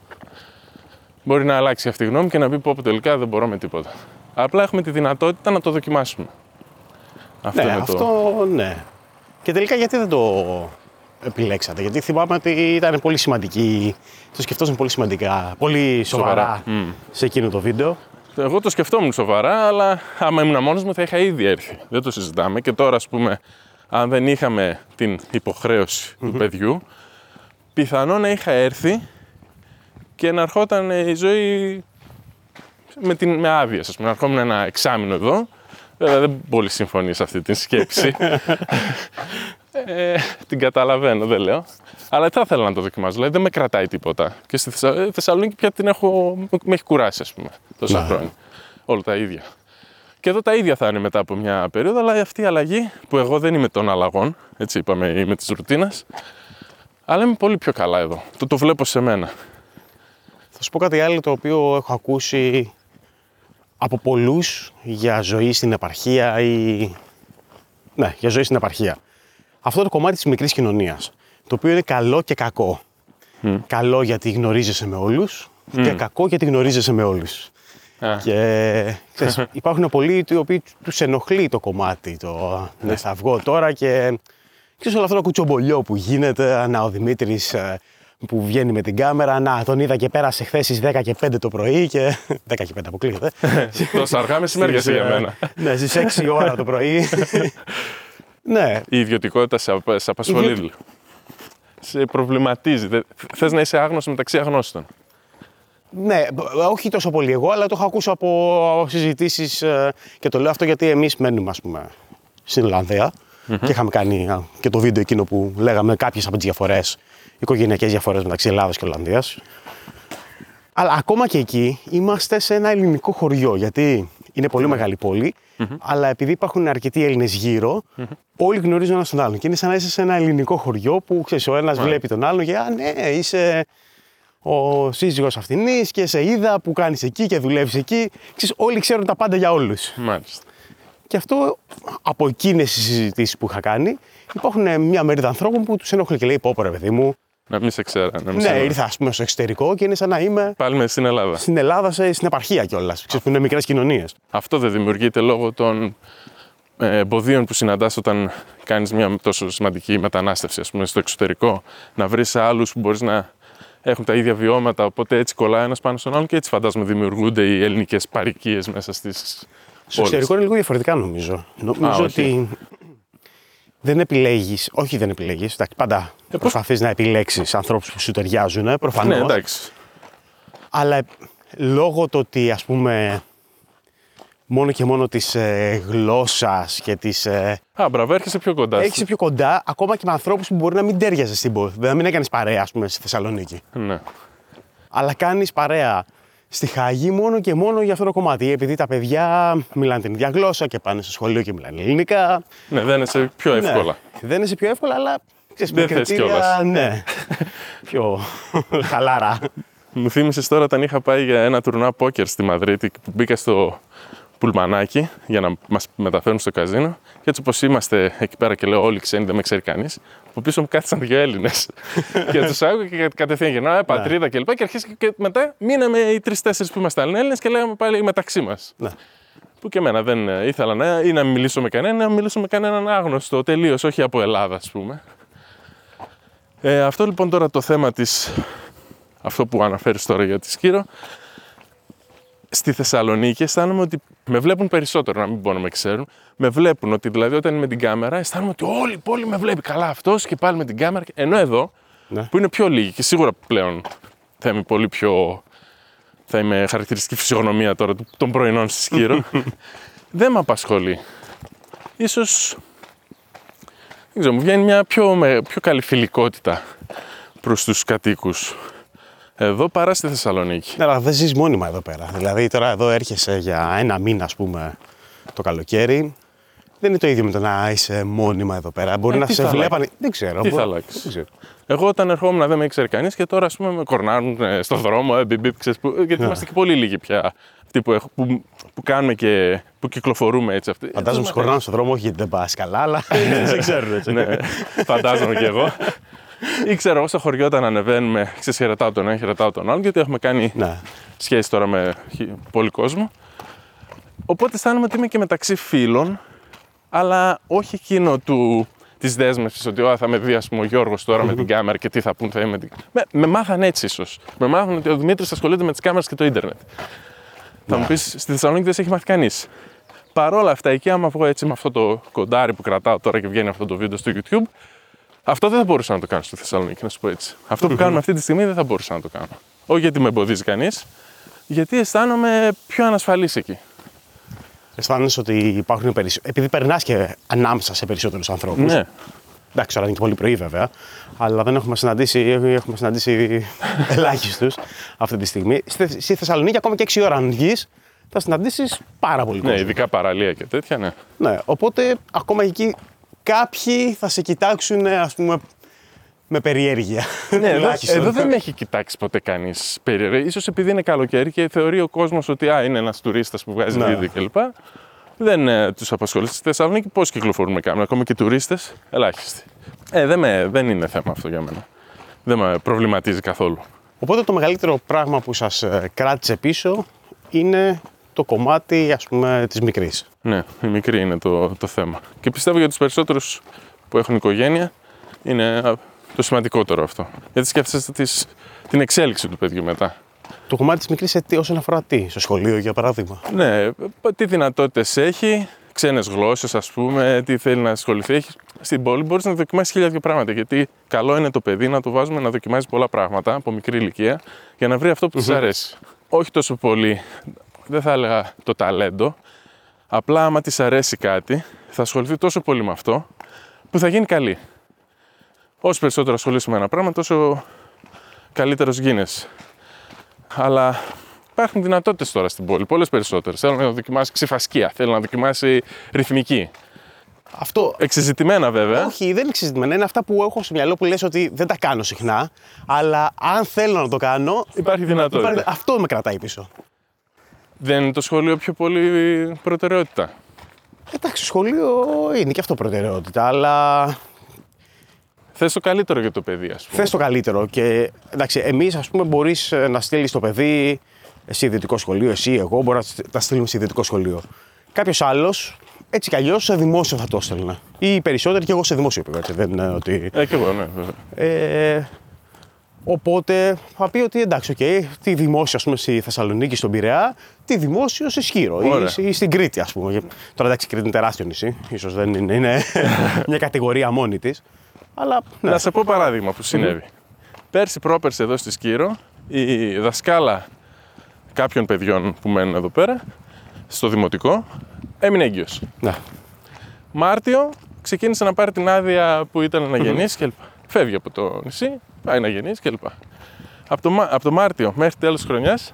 μπορεί να αλλάξει αυτή η γνώμη και να πει πω πω, τελικά δεν μπορώ με τίποτα. Απλά έχουμε τη δυνατότητα να το δοκιμάσουμε. Αυτό ναι, είναι αυτό το. ναι. Και τελικά γιατί δεν το επιλέξατε, γιατί θυμάμαι ότι ήταν πολύ σημαντική, το σκεφτόσουν πολύ σημαντικά, πολύ σοβαρά, Σοβαρά. Μμ. σε εκείνο το βίντεο. Εγώ το σκεφτόμουν σοβαρά, αλλά άμα ήμουν μόνος μου θα είχα ήδη έρθει. Δεν το συζητάμε. Και τώρα, ας πούμε, αν δεν είχαμε την υποχρέωση του παιδιού, πιθανό να είχα έρθει και να ερχόταν η ζωή με, την, με άδεια, ας πούμε. Να ερχόμουν ένα εξάμεινο εδώ. Βέβαια δεν πολύ συμφωνεί σε αυτή την σκέψη. [laughs] ε, την καταλαβαίνω, δεν λέω. Αλλά θα ήθελα να το δοκιμάσω. Δηλαδή δεν με κρατάει τίποτα. Και στη Θεσσα... ε, Θεσσαλονίκη πια την έχω... με έχει κουράσει, ας πούμε, τόσα Ναι. χρόνια. Όλα τα ίδια. Και εδώ τα ίδια θα είναι μετά από μια περίοδο, αλλά αυτή η αλλαγή που εγώ δεν είμαι των αλλαγών, έτσι είπαμε, είμαι της ρουτίνας, αλλά είμαι πολύ πιο καλά εδώ. Το, το βλέπω σε μένα. Θα σου πω κάτι άλλο το οποίο έχω ακούσει από πολλούς για ζωή στην επαρχία ή... Ναι, για ζωή στην επαρχία. Αυτό το κομμάτι της μικρής κοινωνίας, το οποίο είναι καλό και κακό. Καλό γιατί γνωρίζεσαι με όλους και κακό γιατί γνωρίζεσαι με όλους. Α. Και ξέρεις, [laughs] υπάρχουν πολλοί οι οποίοι τους ενοχλεί το κομμάτι, το ναι, θα βγω τώρα και ξέρεις όλο αυτό το κουτσομπολιό που γίνεται, να ο Δημήτρης ε, που βγαίνει με την κάμερα, να τον είδα και πέρασε χθες στις 10 και 5 το πρωί και [laughs] 10 και 5 αποκλείεται. [laughs] Τόσο αργά μεσημέρια Στις, για ε, μένα. Ναι, στις 6 ώρα το πρωί. Ναι, Η ιδιωτικότητα σε, απ- σε απασχολεί. Ιδιω- δηλαδή. Σε προβληματίζει. Δεν- Θες να είσαι άγνωστος μεταξύ αγνώστων. Ναι, μπ- όχι τόσο πολύ εγώ, αλλά το έχω ακούσει από συζητήσεις και το λέω αυτό γιατί εμείς μένουμε, ας πούμε, στην Ολλανδία και είχαμε κάνει α, και το βίντεο εκείνο που λέγαμε κάποιες από τις διαφορές, οικογενειακές διαφορές μεταξύ Ελλάδα και Ολλανδίας. Αλλά ακόμα και εκεί είμαστε σε ένα ελληνικό χωριό, γιατί είναι πολύ μεγάλη πόλη, αλλά επειδή υπάρχουν αρκετοί Έλληνες γύρω, όλοι γνωρίζουν ένας τον άλλον. Και είναι σαν να είσαι σε ένα ελληνικό χωριό που ξέρεις, ο ένας βλέπει τον άλλον και Α, ναι, είσαι ο σύζυγος αυτινής και σε είδα που κάνεις εκεί και δουλεύεις εκεί. Ξέρεις, όλοι ξέρουν τα πάντα για όλους. Μάλιστα. Και αυτό από εκείνες τις συζητήσεις που είχα κάνει υπάρχουν μια μερίδα ανθρώπων που τους ενοχλεί και λέει πω πω, ρε παιδί μου. Να μην σε ξέρα. Να μην Ναι, σε... ήρθα ας πούμε στο εξωτερικό και είναι σαν να είμαι Πάλι με στην Ελλάδα. στην Ελλάδα, σε, στην επαρχία κιόλας. Ξέρεις που είναι μικρές κοινωνίες. Αυτό δεν δημιουργείται λόγω των ε, εμποδίων που συναντάς όταν κάνεις μια τόσο σημαντική μετανάστευση ας πούμε, στο εξωτερικό. Να βρεις άλλους που μπορείς να έχουν τα ίδια βιώματα, οπότε έτσι κολλάει ένας πάνω στον άλλον και έτσι φαντάζομαι δημιουργούνται οι ελληνικές παροικίες μέσα στις Στο πόλεις. εξωτερικό είναι λίγο διαφορετικά νομίζω. Νομίζω όχι. ότι δεν επιλέγεις, όχι δεν επιλέγεις, εντάξει, πάντα προσπαθείς να επιλέξεις ανθρώπους που σου ταιριάζουν, προφανώς. Ναι, εντάξει. Αλλά ε, λόγω του ότι ας πούμε μόνο και μόνο της ε, γλώσσας και της... Ε, Α, μπράβο, έρχεσαι πιο κοντά. έχεις πιο κοντά ακόμα και με ανθρώπους που μπορεί να μην τέριαζες στην πόλη. Να μην έκανες παρέα ας πούμε στη Θεσσαλονίκη. Ναι. Αλλά κάνεις παρέα στη Χάγη μόνο και μόνο για αυτό το κομμάτι. Επειδή τα παιδιά μιλάνε την ίδια γλώσσα και πάνε στο σχολείο και μιλάνε ελληνικά. ναι, δεν είσαι πιο εύκολα. Ναι, δεν είσαι πιο εύκολα, αλλά ξέρεις, Δεν με θες κριτήρια, κιόλας. Ναι, [laughs] πιο χαλάρα. Μου θύμισες τώρα όταν είχα πάει για ένα τουρνά πόκερ στη Μαδρίτη που μπήκα στο πουλμανάκι για να μας μεταφέρουν στο καζίνο. Και έτσι όπως είμαστε εκεί πέρα και λέω όλοι ξένοι, δεν με ξέρει κανείς, από πίσω μου κάθισαν δύο Έλληνες. [laughs] και τους άκουγα και κατευθείαν γυρνάω, ε, πατρίδα κλπ. Και αρχίσαμε και μετά μείναμε οι τρει-τέσσερι που ήμασταν Έλληνες και λέγαμε πάλι μεταξύ μας. Ναι. Που και εμένα δεν ε, ήθελα να, ή να μιλήσω με κανέναν, ή να μιλήσω με κανέναν άγνωστο τελείως, όχι από Ελλάδα, ας πούμε. Ε, αυτό λοιπόν τώρα το θέμα της αυτό που αναφέρεις τώρα για τη Σκύρο, στη Θεσσαλονίκη αισθάνομαι ότι με βλέπουν περισσότερο, να μην πω να με ξέρουν. Με βλέπουν ότι δηλαδή όταν είμαι με την κάμερα αισθάνομαι ότι όλη η πόλη με βλέπει καλά αυτός και πάλι με την κάμερα. Ενώ εδώ Ναι. που είναι πιο λίγοι και σίγουρα πλέον θα είμαι πολύ πιο. θα είμαι χαρακτηριστική φυσιογνωμία τώρα του- των πρωινών στη Σκύρο. [laughs] δεν με απασχολεί. Ίσως. δεν ξέρω, μου βγαίνει μια πιο, με- πιο καλή φιλικότητα προς τους κατοίκους εδώ παρά στη Θεσσαλονίκη. Ναι, αλλά δεν ζεις μόνιμα εδώ πέρα. Δηλαδή, τώρα εδώ έρχεσαι για ένα μήνα, ας πούμε, το καλοκαίρι. Δεν είναι το ίδιο με το να είσαι μόνιμα εδώ πέρα. Μπορεί Ε, να τι σε θα βλέπανε. αλλάξει. Δεν ξέρω. Τι μπορεί- θα αλλάξει; Δεν ξέρω. Εγώ όταν ερχόμουν δεν με ήξερε κανείς και τώρα ας πούμε με κορνάρουν ε, στο δρόμο, ε, μπιπ, μπιπ, ξέρεις, που, Ναι. γιατί είμαστε και πολύ λίγοι πια. Αυτοί που, έχω, που, που κάνουμε και που κυκλοφορούμε έτσι. Αυτοί. Φαντάζομαι Ε, σε χωράνε στον δρόμο, όχι γιατί δεν πας καλά, αλλά [laughs] σε ξέρουν έτσι. Ναι, φαντάζομαι κι εγώ. Ή ξέρω, εγώ στο χωριό όταν ανεβαίνουμε, ξέρεις, χαιρετάω τον ένα, χαιρετάω τον άλλον, γιατί έχουμε κάνει Ναι. σχέση τώρα με χι- πολύ κόσμο. Οπότε αισθάνομαι ότι είμαι και μεταξύ φίλων, αλλά όχι εκείνο του της δέσμευσης ότι «Ω, θα με δει ας πούμε, ο Γιώργος τώρα με την κάμερα και τι θα πούν, θα είμαι. την-». Με, με μάθαν έτσι ίσως. Με μάθαν ότι ο Δημήτρης ασχολείται με τις κάμερες και το ίντερνετ. Θα μου πεις στη Θεσσαλονίκη δεν σε έχει μάθει κανείς. Παρ' όλα αυτά, εκεί άμα βγω έτσι με αυτό το κοντάρι που κρατάω τώρα και βγαίνει αυτό το βίντεο στο YouTube, αυτό δεν θα μπορούσα να το κάνω στη Θεσσαλονίκη, να σου πω έτσι. Αυτό που κάνουμε αυτή τη στιγμή δεν θα μπορούσα να το κάνω. Όχι γιατί με εμποδίζει κανείς, γιατί αισθάνομαι πιο ανασφαλής εκεί. Αισθάνεσαι ότι υπάρχουν περισσότεροι. Επειδή περνάς και ανάμεσα σε περισσότερους ανθρώπους. Ναι. Εντάξει, τώρα είναι και πολύ πρωί βέβαια. Αλλά δεν έχουμε συναντήσει, έχουμε συναντήσει [laughs] ελάχιστους αυτή τη στιγμή. Στη, στη Θεσσαλονίκη, ακόμα και 6 ώρα αν βγεις, θα συναντήσεις πάρα πολύ Ναι, κόσμο. ειδικά παραλία και τέτοια, ναι. Ναι, οπότε ακόμα εκεί κάποιοι θα σε κοιτάξουν, ας πούμε, με περιέργεια. Ναι, εδώ, Τουλάχιστον. εδώ δεν με έχει κοιτάξει ποτέ κανείς περίεργα. Ίσως επειδή είναι καλοκαίρι και θεωρεί ο κόσμος ότι α, είναι ένας τουρίστας που βγάζει Ναι. βίντεο κλπ. Δεν ε, τους απασχολεί. Στη Θεσσαλονίκη πώς κυκλοφορούμε κάμερα, ακόμα και τουρίστες, ελάχιστοι. Ε, δεν, με, δεν είναι θέμα αυτό για μένα. Δεν με προβληματίζει καθόλου. Οπότε το μεγαλύτερο πράγμα που σας ε, κράτησε πίσω είναι το κομμάτι, ας πούμε, της μικρής. Ναι, η μικρή είναι το, το θέμα. Και πιστεύω για τους περισσότερους που έχουν οικογένεια είναι α, το σημαντικότερο αυτό. Γιατί σκέφτεσαι τις, την εξέλιξη του παιδιού μετά; Το κομμάτι της μικρής σε τι- όσον αφορά τι, στο σχολείο για παράδειγμα; Ναι, τι δυνατότητες έχει, ξένες γλώσσες, ας πούμε, τι θέλει να ασχοληθεί. Έχεις, στην πόλη μπορείς να δοκιμάσεις χίλια δύο πράγματα. Γιατί καλό είναι το παιδί να το βάζουμε να δοκιμάζει πολλά πράγματα από μικρή ηλικία για να βρει αυτό που της αρέσει. Όχι τόσο πολύ, δεν θα έλεγα το ταλέντο. Απλά άμα της αρέσει κάτι, θα ασχοληθεί τόσο πολύ με αυτό που θα γίνει καλή. Όσο περισσότερο ασχολείσαι με ένα πράγμα, τόσο καλύτερος γίνεσαι. Αλλά υπάρχουν δυνατότητες τώρα στην πόλη, πολλές περισσότερες. Θέλω να δοκιμάσει ξυφασκία, θέλω να δοκιμάσει ρυθμική. Αυτό, Εξεζητημένα βέβαια. όχι, δεν είναι εξειδικευμένα. Είναι αυτά που έχω στο μυαλό που λες ότι δεν τα κάνω συχνά, αλλά αν θέλω να το κάνω, Υπάρχει δυνατότητα. υπάρχει- αυτό με κρατάει πίσω. Δεν είναι το σχολείο πιο πολύ προτεραιότητα. Εντάξει, σχολείο είναι και αυτό προτεραιότητα, αλλά Θες το καλύτερο για το παιδί, ας πούμε. Θες το καλύτερο. Και εντάξει, εμείς, ας πούμε, μπορείς να στείλεις το παιδί σε ιδιωτικό σχολείο, εσύ, εγώ, μπορεί να τα στείλουμε σε ιδιωτικό σχολείο. Κάποιος άλλος, έτσι κι αλλιώς, σε δημόσιο θα το έστελνα. Ή οι περισσότεροι και εγώ σε δημόσιο πήγα. Έτσι, δεν είναι ότι. Ε, και εγώ, ναι, βέβαια. Ε, οπότε θα πει ότι εντάξει, οκ, τι δημόσιο, ας πούμε, στη Θεσσαλονίκη, στον Πειραιά, τι δημόσιο σε Σκύρο ή, Ωραία. σε- ή στην Κρήτη, ας πούμε. Τώρα εντάξει, η Κρήτη είναι τεράστιο νησί. ίσως δεν είναι, είναι [laughs] μια κατηγορία μόνη της. Αλλά ναι. Να σε πω παράδειγμα που συνέβη. Πέρσι, πρόπερσι εδώ στη Σκύρο, η δασκάλα κάποιων παιδιών που μένουν εδώ πέρα, στο δημοτικό, έμεινε έγκυος. Ναι. Μάρτιο ξεκίνησε να πάρει την άδεια που ήταν να γεννήσει κλπ. Φεύγει από το νησί, πάει να γεννήσει κλπ. Από το, Μα- από το Μάρτιο μέχρι τέλος της χρονιάς,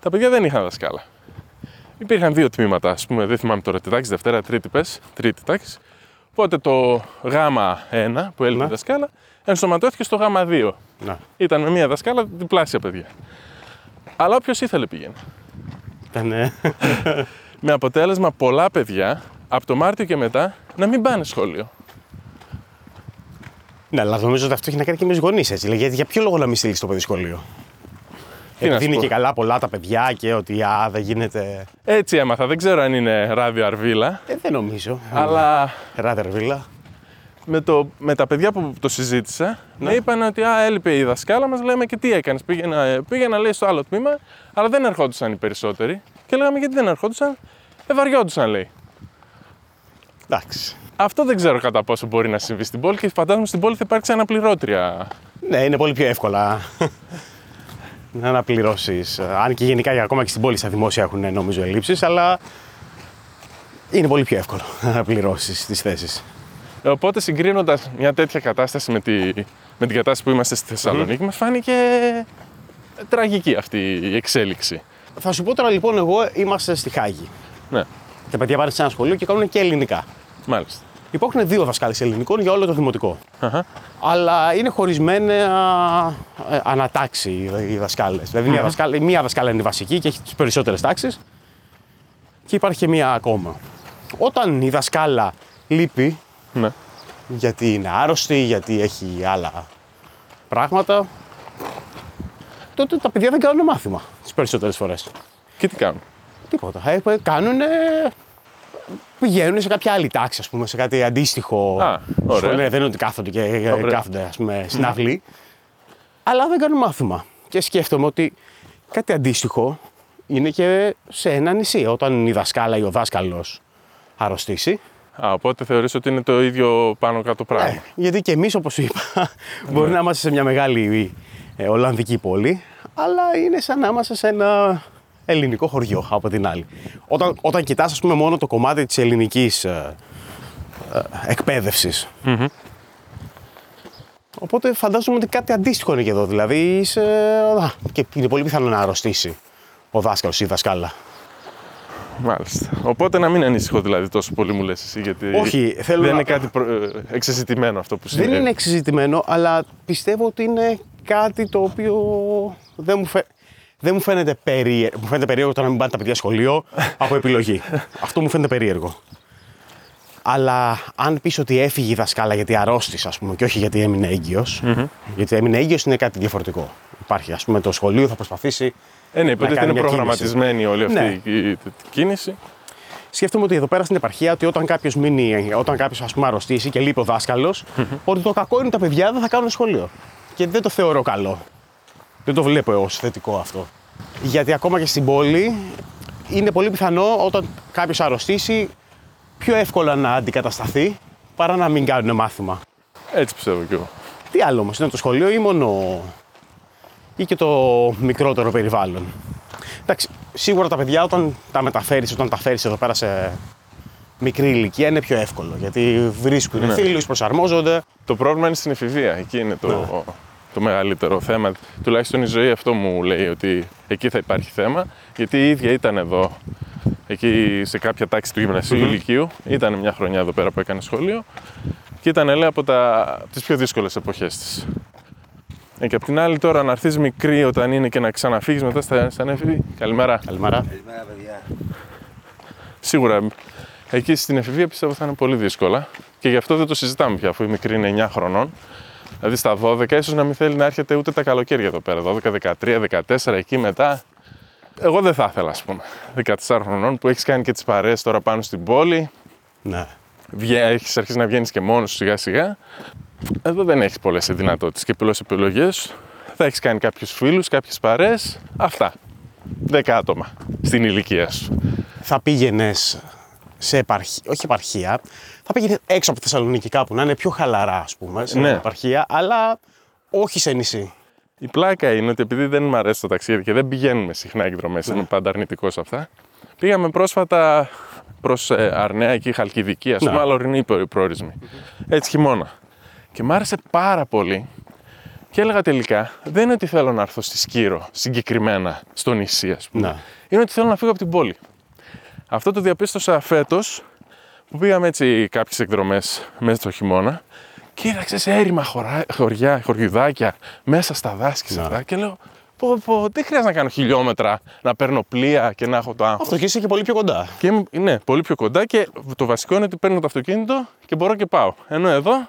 τα παιδιά δεν είχαν δασκάλα. Υπήρχαν δύο τμήματα, ας πούμε, δεν θυμάμαι τώρα τι τάξη, Δευτέρα, Τρίτη πες, Τρίτη τάξη. Οπότε το γάμα 1 που έλειπε Ναι. η δασκάλα ενσωματώθηκε στο γάμα 2. ναι. Ήταν με μία δασκάλα διπλάσια παιδιά. Αλλά όποιος ήθελε πήγαινε. Ήταν, ε, [laughs] Με αποτέλεσμα πολλά παιδιά από το Μάρτιο και μετά να μην πάνε σχολείο. Ναι, αλλά νομίζω ότι αυτό έχει να κάνει και με τους γονείς έτσι. λέει, Γιατί για ποιο λόγο να μην στείλεις το παιδί σχολείο; Τι να Επειδή σου είναι πω. και καλά πολλά τα παιδιά και ότι α, δεν γίνεται. Έτσι έμαθα. Δεν ξέρω αν είναι ράδιο αρβίλα, Ε, δεν νομίζω. αλλά Ράτερ βίλα. με, το, με τα παιδιά που το συζήτησα, Ναι. με είπαν ότι α, έλειπε η δασκάλα μας. Λέμε και τι έκανες; Πήγαινα, ε, πήγαινα λέει στο άλλο τμήμα, αλλά δεν ερχόντουσαν οι περισσότεροι. Και λέγαμε γιατί δεν ερχόντουσαν; Ε, βαριόντουσαν λέει. Εντάξει. Αυτό δεν ξέρω κατά πόσο μπορεί να συμβεί στην πόλη και φαντάζομαι στην πόλη θα υπάρξει αναπληρώτρια. Ναι, είναι πολύ πιο εύκολα να αναπληρώσεις. Αν και γενικά ακόμα και στην πόλη στα δημόσια έχουν νομίζω ελλείψεις, αλλά είναι πολύ πιο εύκολο να αναπληρώσεις τις θέσεις. Οπότε συγκρίνοντας μια τέτοια κατάσταση με, τη, με την κατάσταση που είμαστε στη Θεσσαλονίκη, μας φάνηκε τραγική αυτή η εξέλιξη. Θα σου πω τώρα λοιπόν, εγώ είμαστε στη Χάγη. Ναι, Τα παιδιά πάνε σε ένα σχολείο και κάνουν και ελληνικά. μάλιστα. Υπάρχουν δύο δασκάλες ελληνικών για όλο το δημοτικό. Αχα. Αλλά είναι χωρισμένα ε, ανατάξει οι δασκάλες. Δηλαδή, μία, δασκάλα, μία δασκάλα είναι η βασική και έχει τις περισσότερες τάξεις. Και υπάρχει και μία ακόμα. Όταν η δασκάλα λείπει, Ναι. γιατί είναι άρρωστη, γιατί έχει άλλα πράγματα, τότε τα παιδιά δεν κάνουν μάθημα τις περισσότερες φορές. Και τι κάνουν; Τίποτα. Ε, κάνουν. Πηγαίνουν σε κάποια άλλη τάξη, ας πούμε, σε κάτι αντίστοιχο. Α, ωραία. σχολείο. Δεν είναι ότι κάθονται και ε, Ωραία. κάθονται, ας πούμε, στην αυλή. Αλλά δεν κάνουν μάθημα. Και σκέφτομαι ότι κάτι αντίστοιχο είναι και σε ένα νησί. Όταν η δασκάλα ή ο δάσκαλος αρρωστήσει. Α, οπότε θεωρείς ότι είναι το ίδιο πάνω κάτω πράγμα. Ε, γιατί και εμείς, όπως σου είπα, μπορεί να είμαστε σε μια μεγάλη ε, Ολλανδική πόλη, αλλά είναι σαν να είμαστε σε ένα ελληνικό χωριό από την άλλη. Όταν, όταν κοιτάς, ας πούμε, μόνο το κομμάτι της ελληνικής ε, ε, εκπαίδευσης. Οπότε φαντάζομαι ότι κάτι αντίστοιχο είναι και εδώ. Δηλαδή, είσαι, α, και είναι πολύ πιθανό να αρρωστήσει ο δάσκαλος ή η δασκάλα. Μάλιστα. Οπότε να μην ανησυχώ δηλαδή τόσο πολύ μου λες εσύ, γιατί Όχι, θέλω δεν να- είναι κάτι προ... ε, εξεζητημένο αυτό που συμβαίνει. Δεν είναι εξεζητημένο, αλλά πιστεύω ότι είναι κάτι το οποίο δεν μου, φαι... δεν μου φαίνεται περίεργο. Μου φαίνεται περίεργο το να μην πάνε τα παιδιά σχολείο από επιλογή. [laughs] Αυτό μου φαίνεται περίεργο. Αλλά αν πεις ότι έφυγε η δασκάλα γιατί αρρώστησε, ας πούμε, και όχι γιατί έμεινε έγκυος, γιατί έμεινε έγκυος είναι κάτι διαφορετικό. Υπάρχει, ας πούμε, το σχολείο θα προσπαθήσει Ε, ναι, υποτίθεται κάνει είναι μια προγραμματισμένη όλη αυτή Ναι. η, η- η κίνηση. Σκέφτομαι ότι εδώ πέρα στην επαρχία ότι όταν κάποιος μείνει, όταν κάποιος ας πούμε αρρωστήσει και λείπει ο δασκαλο ότι το κακό είναι τα παιδιά δεν θα κάνουν σχολείο. Και δεν το θεωρώ καλό. Δεν το βλέπω ως θετικό αυτό. Γιατί ακόμα και στην πόλη είναι πολύ πιθανό όταν κάποιος αρρωστήσει πιο εύκολα να αντικατασταθεί παρά να μην κάνουν μάθημα. Έτσι πιστεύω κι εγώ. Τι άλλο όμως, είναι το σχολείο ή μόνο. ή και το μικρότερο περιβάλλον; Εντάξει, σίγουρα τα παιδιά όταν τα μεταφέρεις, όταν τα φέρεις εδώ πέρα σε μικρή ηλικία είναι πιο εύκολο. Γιατί βρίσκουν Ναι. φίλους, προσαρμόζονται. Το πρόβλημα είναι στην εφηβεία. Εκεί είναι το, Ναι. Το μεγαλύτερο θέμα. Τουλάχιστον η ζωή αυτό μου λέει ότι εκεί θα υπάρχει θέμα. Γιατί η ίδια ήταν εδώ, εκεί σε κάποια τάξη του γυμνασιου ηλικίου. Ήταν μια χρονιά εδώ πέρα που έκανε σχολείο. Και ήταν, λέει, από τα, τις πιο δύσκολες εποχές της. Ε, και απ' την άλλη τώρα να έρθεις μικρή όταν είναι και να ξαναφύγεις μετά στα, σαν έφηβη. Καλημέρα. Καλημέρα. Καλημέρα, παιδιά. Σίγουρα εκεί στην εφηβεία πιστεύω θα είναι πολύ δύσκολα και γι' αυτό δεν το συζητάμε πια, αφού η μικρή είναι 9 χρονών. Δηλαδή στα 12 ίσως να μην θέλει να έρχεται ούτε τα καλοκαίρια εδώ πέρα. 12, 13, 14, εκεί μετά. Εγώ δεν θα ήθελα, ας πούμε. 14 χρονών που έχεις κάνει και τις παρέες τώρα πάνω στην πόλη. Ναι. Βγα... Έχεις αρχίσει να βγαίνεις και μόνος σου σιγά σιγά. Εδώ δεν έχεις πολλές δυνατότητες και πολλές επιλογές. Θα έχεις κάνει κάποιους φίλους, κάποιες παρέες. Αυτά. 10 άτομα στην ηλικία σου. Θα πήγαινες σε επαρχία, όχι επαρχία, θα πήγαινε έξω από τη Θεσσαλονίκη κάπου να είναι πιο χαλαρά, ας πούμε, σε Ναι. μια επαρχία, αλλά όχι σε νησί. Η πλάκα είναι ότι επειδή δεν μου αρέσει το ταξίδι και δεν πηγαίνουμε συχνά εκδρομές, είμαι πάντα αρνητικός σε αυτά. Πήγαμε πρόσφατα προς Αρνέα, εκεί Χαλκιδική, ας πούμε, Ναι. αλλά ορεινοί προ- προορισμοί. Έτσι χειμώνα. Και μ' άρεσε πάρα πολύ. Και έλεγα τελικά, δεν είναι ότι θέλω να έρθω στη Σκύρο, συγκεκριμένα στο νησί, ας πούμε. Ναι. Είναι ότι θέλω να φύγω από την πόλη. Αυτό το διαπίστωσα φέτος που πήγαμε έτσι κάποιες εκδρομές μέσα στο χειμώνα και είδα ξέρεις, έρημα χωρά, χωριά, χωριουδάκια μέσα στα δάση και σε Ναι. αυτά. Και λέω, πω, πω, τι χρειάζεται να κάνω χιλιόμετρα, να παίρνω πλοία και να έχω το άγχος. Αυτό και είσαι και πολύ πιο κοντά. Και είμαι- ναι, πολύ πιο κοντά και το βασικό είναι ότι παίρνω το αυτοκίνητο και μπορώ και πάω. Ενώ εδώ,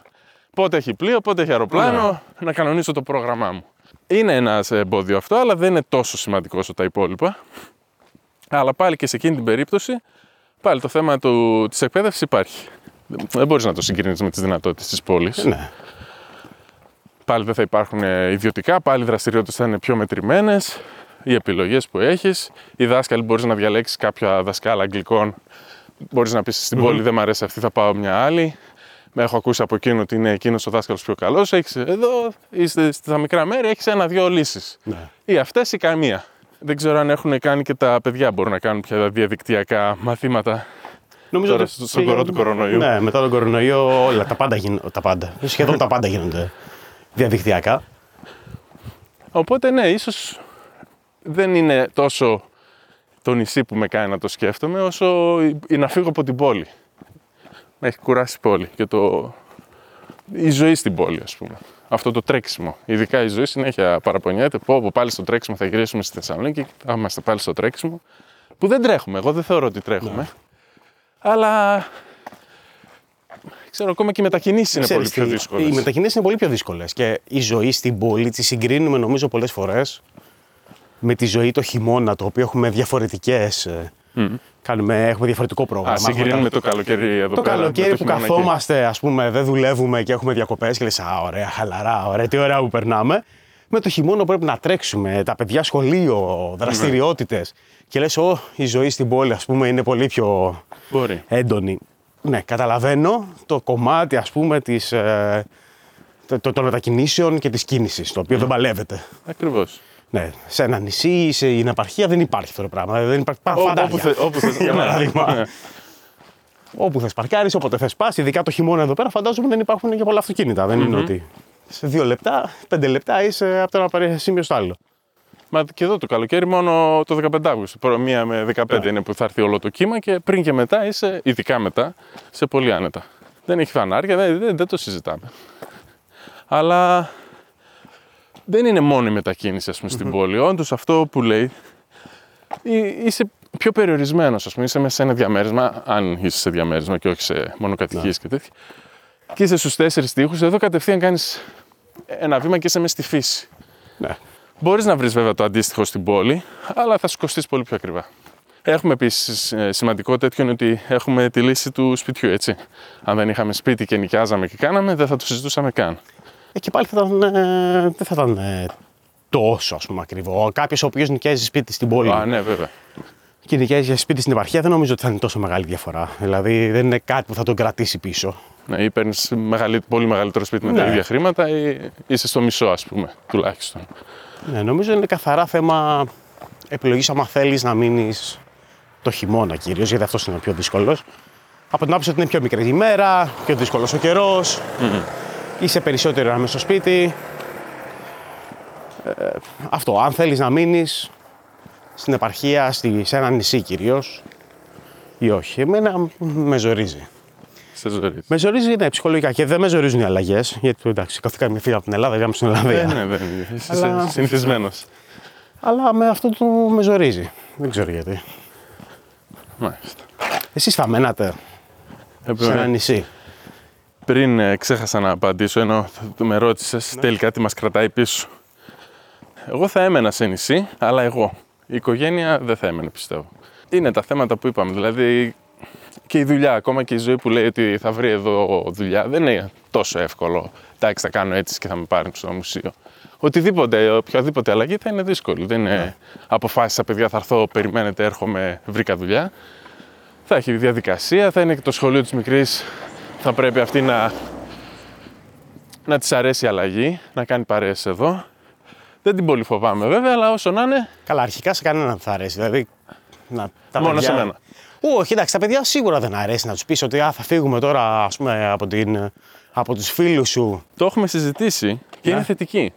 πότε έχει πλοίο, πότε έχει αεροπλάνο, να κανονίσω το πρόγραμμά μου. Είναι ένας εμπόδιο αυτό, αλλά δεν είναι τόσο σημαντικό όσο τα υπόλοιπα. Αλλά πάλι και σε εκείνη την περίπτωση, πάλι το θέμα του, της εκπαίδευσης υπάρχει. Δεν μπορείς να το συγκρίνεις με τις δυνατότητες της πόλης. Ναι. Πάλι δεν θα υπάρχουν ε, ιδιωτικά, πάλι οι δραστηριότητες θα είναι πιο μετρημένες, οι επιλογές που έχεις. Οι δάσκαλοι μπορείς να διαλέξεις κάποια δασκάλα αγγλικών Μπορείς να πεις στην πόλη δεν μου αρέσει αυτή, θα πάω μια άλλη. Με έχω ακούσει από εκείνο ότι είναι εκείνος ο δάσκαλος πιο καλός. Εδώ, είστε στα μικρά μέρη, έχεις ένα-δύο λύσεις. Ναι. Ή αυτές ή καμία. Δεν ξέρω αν έχουν κάνει και τα παιδιά μπορούν να κάνουν πια διαδικτυακά μαθήματα. Νομίζω Τώρα, ότι στο- στον καιρό του κορονοϊού. Ναι, μετά τον κορονοϊό όλα τα πάντα, γίν- τα πάντα. Σχεδόν τα πάντα γίνονται διαδικτυακά. Οπότε ναι, ίσως δεν είναι τόσο το νησί που με κάνει να το σκέφτομαι, όσο η- η να φύγω από την πόλη. Με έχει κουράσει η πόλη και το... η ζωή στην πόλη, ας πούμε. Αυτό το τρέξιμο. Ειδικά η ζωή συνέχεια παραπονιέται. Πω, πω πάλι στο τρέξιμο θα γυρίσουμε στη Θεσσαλονίκη. Θα είμαστε πάλι στο τρέξιμο. Που δεν τρέχουμε. Εγώ δεν θεωρώ ότι τρέχουμε. Αλλά. Ξέρω, ακόμα και οι μετακινήσεις είναι Ξέρεις πολύ πιο τι, δύσκολες. Οι μετακινήσεις είναι πολύ πιο δύσκολες. Και η ζωή στην πόλη τη συγκρίνουμε νομίζω πολλές φορές με τη ζωή το χειμώνα, το οποίο έχουμε διαφορετικέ. Κάνουμε, έχουμε διαφορετικό πρόγραμμα. Α, συγκρίνουμε Έχουμε το καλοκαίρι εδώ το πέρα. με καλοκαίρι που χειμώνα εκεί. καθόμαστε, ας πούμε, δεν δουλεύουμε και έχουμε διακοπές και λες Α, ωραία, χαλαρά, ωραία, τι ωραία που περνάμε. Με το χειμώνα που πρέπει να τρέξουμε, τα παιδιά σχολείο, δραστηριότητες. Και λες, Ω, η ζωή στην πόλη, ας πούμε, είναι πολύ πιο Μπορεί. έντονη. Ναι, καταλαβαίνω το κομμάτι, ας πούμε, της, ε, το- το- των μετακινήσεων και της κίνησης, το οποίο δεν παλεύεται. Ακριβώς. Ναι, σε ένα νησί ή σε une επαρχία δεν υπάρχει αυτό το πράγμα. Δεν υπάρχει πα- Όπου, φαντάρια. θε, όπου θες, Για παράδειγμα. Ναι. Όπου θες παρκάρεις, όποτε θες πας, ειδικά το χειμώνα εδώ πέρα, φαντάζομαι δεν υπάρχουν και πολλά αυτοκίνητα. Δεν είναι ότι σε δύο λεπτά, πέντε λεπτά είσαι από το ένα παρέ- σημείο στο άλλο. Μα και εδώ το καλοκαίρι μόνο το 15 Αύγουστο. Προ- Μία με 15 είναι που θα έρθει όλο το κύμα και πριν και μετά είσαι, ειδικά μετά, σε πολύ άνετα. Δεν έχει φανάρια, δεν, δεν, δεν το συζητάμε. Αλλά δεν είναι μόνο η μετακίνηση ας πούμε, στην πόλη. Όντως αυτό που λέει, εί- είσαι πιο περιορισμένος, ας πούμε. Είσαι μέσα σε ένα διαμέρισμα, αν είσαι σε διαμέρισμα και όχι σε μονοκατοικίες και τέτοια. Και είσαι στους τέσσερις τείχους. Εδώ κατευθείαν κάνεις ένα βήμα και είσαι μέσα στη φύση. Ναι. Μπορείς να βρεις βέβαια το αντίστοιχο στην πόλη, αλλά θα σου κοστίσει πολύ πιο ακριβά. Έχουμε επίσης σημαντικό τέτοιο είναι ότι έχουμε τη λύση του σπιτιού, έτσι. Αν δεν είχαμε σπίτι και νοικιάζαμε και κάναμε, δεν θα το συζητούσαμε καν. Ε, και πάλι θα ήταν, ε, δεν θα ήταν ε, τόσο ας πούμε, ακριβό. Κάποιος ο οποίος νοικιάζει σπίτι στην πόλη Α, ναι, βέβαια. και νοικιάζει σπίτι στην επαρχία, δεν νομίζω ότι θα είναι τόσο μεγάλη διαφορά. Δηλαδή δεν είναι κάτι που θα τον κρατήσει πίσω. Ναι, ή παίρνεις πολύ μεγαλύτερο σπίτι με τα Ναι. ίδια χρήματα, ή είσαι στο μισό, ας πούμε, τουλάχιστον. Ναι, νομίζω είναι καθαρά θέμα επιλογής άμα θέλεις να μείνεις το χειμώνα κυρίως, γιατί αυτός είναι ο πιο δύσκολος. Από την άποψη ότι είναι πιο μικρή η μέρα, πιο δύσκολος ο καιρο είσαι περισσότερο ώρα μέσα στο σπίτι. Ε, αυτό, αν θέλεις να μείνεις στην επαρχία, στη, σε ένα νησί κυρίως, ή όχι. Εμένα με ζορίζει. Σε ζωή. Με ζορίζει ναι, ψυχολογικά και δεν με ζορίζουν οι αλλαγές. Γιατί εντάξει, καθήκαμε φύγα από την Ελλάδα, πήγαμε στην Ολλανδία. Ε, ναι, δεν είναι. Είσαι [laughs] Αλλά- συνηθισμένος. Αλλά με αυτό το με ζορίζει. Δεν ξέρω γιατί. Μάλιστα. Εσείς θα μένατε Ε, σε ένα νησί; Πριν ε, ξέχασα να απαντήσω, ενώ το με ρώτησες τελικά τι μας κρατάει πίσω. Εγώ θα έμενα σε νησί, αλλά εγώ. Η οικογένεια δεν θα έμενε, πιστεύω. Είναι τα θέματα που είπαμε. Δηλαδή και η δουλειά, ακόμα και η ζωή που λέει ότι θα βρει εδώ δουλειά, δεν είναι τόσο εύκολο. Εντάξει, θα κάνω έτσι και θα με πάρουν στο μουσείο. Οτιδήποτε, οποιαδήποτε αλλαγή θα είναι δύσκολη. Δεν είναι αποφάσισα, παιδιά, θα έρθω, περιμένετε, έρχομαι, βρήκα δουλειά. Θα έχει διαδικασία, θα είναι και το σχολείο της μικρής, θα πρέπει αυτή να, να της αρέσει η αλλαγή, να κάνει παρέες εδώ. Δεν την πολύ φοβάμαι βέβαια, αλλά όσο να είναι, Καλά, αρχικά σε κανέναν δεν θα αρέσει. Δηλαδή, να, τα Μόνο παιδιά... σε μένα. Όχι, εντάξει, τα παιδιά σίγουρα δεν αρέσει να τους πεις ότι α, θα φύγουμε τώρα ας πούμε, από, την, από τους φίλους σου. το έχουμε συζητήσει και Ναι. είναι θετική.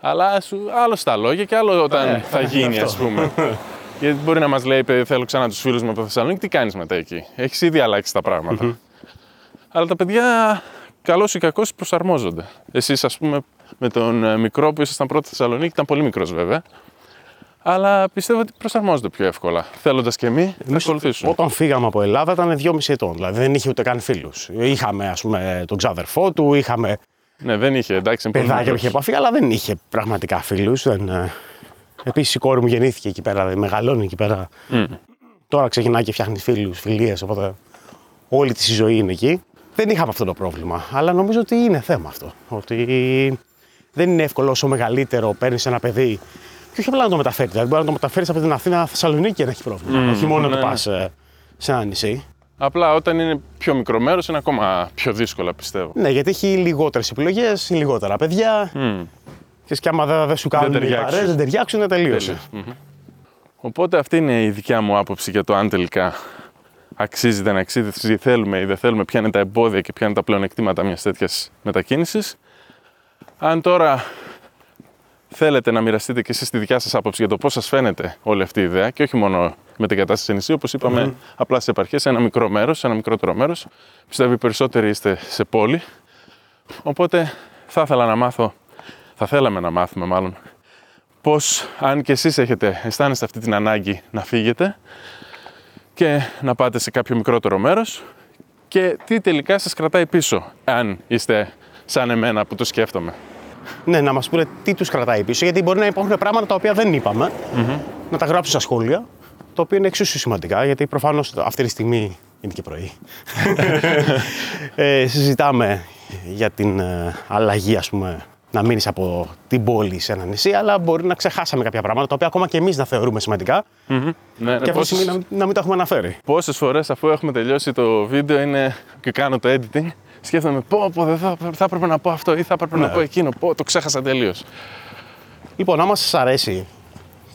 Αλλά σου, άλλο στα λόγια και άλλο όταν Ε, θα γίνει, ας πούμε. [laughs] Γιατί μπορεί να μας λέει, «Παιδί, θέλω ξανά τους φίλους μου από Θεσσαλονίκη, τι κάνεις μετά εκεί; Έχεις ήδη αλλάξει τα πράγματα. Αλλά τα παιδιά, καλός ή κακός, προσαρμόζονται. Εσείς, ας πούμε, με τον ε, μικρό που ήσασταν πρώτη Θεσσαλονίκη, ήταν πολύ μικρός βέβαια. Αλλά πιστεύω ότι προσαρμόζονται πιο εύκολα. Θέλοντας και εμείς, θα ακολουθήσουν. Όταν φύγαμε από Ελλάδα ήταν 2,5 ετών. Δηλαδή δεν είχε ούτε καν φίλους. Είχαμε ας πούμε, τον ξάδερφό του, είχαμε Ναι, δεν είχε, εντάξει, είναι πολύ παιδάκια που μικρός. είχε επαφή, αλλά δεν είχε πραγματικά φίλους. Επίσης η κόρη μου γεννήθηκε εκεί πέρα, δηλαδή, μεγαλώνει εκεί πέρα. Τώρα ξεκινάει και φτιάχνει φίλους, φιλίες, οπότε όλη της η ζωή είναι εκεί. Δεν είχαμε αυτό το πρόβλημα. Αλλά νομίζω ότι είναι θέμα αυτό. Ότι δεν είναι εύκολο όσο μεγαλύτερο παίρνεις ένα παιδί. Και όχι απλά να το μεταφέρεις. Δηλαδή μπορεί να το μεταφέρεις από την Αθήνα Θεσσαλονίκη και να έχει πρόβλημα. όχι μόνο να ναι, το ναι. πα σε ένα νησί. Απλά όταν είναι πιο μικρό μέρος είναι ακόμα πιο δύσκολα πιστεύω. Ναι, γιατί έχει λιγότερες επιλογές, λιγότερα παιδιά. Μμ. Και και άμα δεν, δεν σου κάνουν οι ταιριάξουν. παρέες, δεν ταιριάξουν, τελείωσε. Οπότε αυτή είναι η δικιά μου άποψη για το αν τελικά αξίζει, δεν αξίζει, θέλουμε ή δεν θέλουμε, ποια είναι τα εμπόδια και ποια είναι τα πλεονεκτήματα μιας τέτοιας μετακίνησης. Αν τώρα θέλετε να μοιραστείτε και εσείς τη δικιά σας άποψη για το πώς σας φαίνεται όλη αυτή η ιδέα και όχι μόνο με την κατάσταση σε νησί, όπως είπαμε, απλά σε επαρχές, σε ένα μικρό μέρος, σε ένα μικρότερο μέρος. Πιστεύω οι περισσότεροι είστε σε πόλη. Οπότε θα ήθελα να μάθω, θα θέλαμε να μάθουμε μάλλον, πώς αν και εσείς έχετε, αισθάνεστε αυτή την ανάγκη να φύγετε και να πάτε σε κάποιο μικρότερο μέρος και τι τελικά σας κρατάει πίσω, αν είστε σαν εμένα που το σκέφτομαι. Ναι, να μας πούνε τι τους κρατάει πίσω, γιατί μπορεί να υπάρχουν πράγματα τα οποία δεν είπαμε, να τα γράψουν στα σχόλια, τα οποία είναι εξίσου σημαντικά, γιατί προφανώς αυτή τη στιγμή είναι και πρωί. [laughs] ε, συζητάμε για την ε, αλλαγή, ας πούμε, να μείνεις από την πόλη σε ένα νησί, αλλά μπορεί να ξεχάσαμε κάποια πράγματα, τα οποία ακόμα και εμείς να θεωρούμε σημαντικά Ναι, ναι, και αυτή τη πόσες- στιγμή να, να μην τα έχουμε αναφέρει. Πόσες φορές αφού έχουμε τελειώσει το βίντεο είναι και κάνω το editing, σκέφτομαι πω, πω δεν θα, θα έπρεπε να πω αυτό ή θα έπρεπε να Ναι. πω εκείνο. Πω, το ξέχασα τελείως. Λοιπόν, άμα σας αρέσει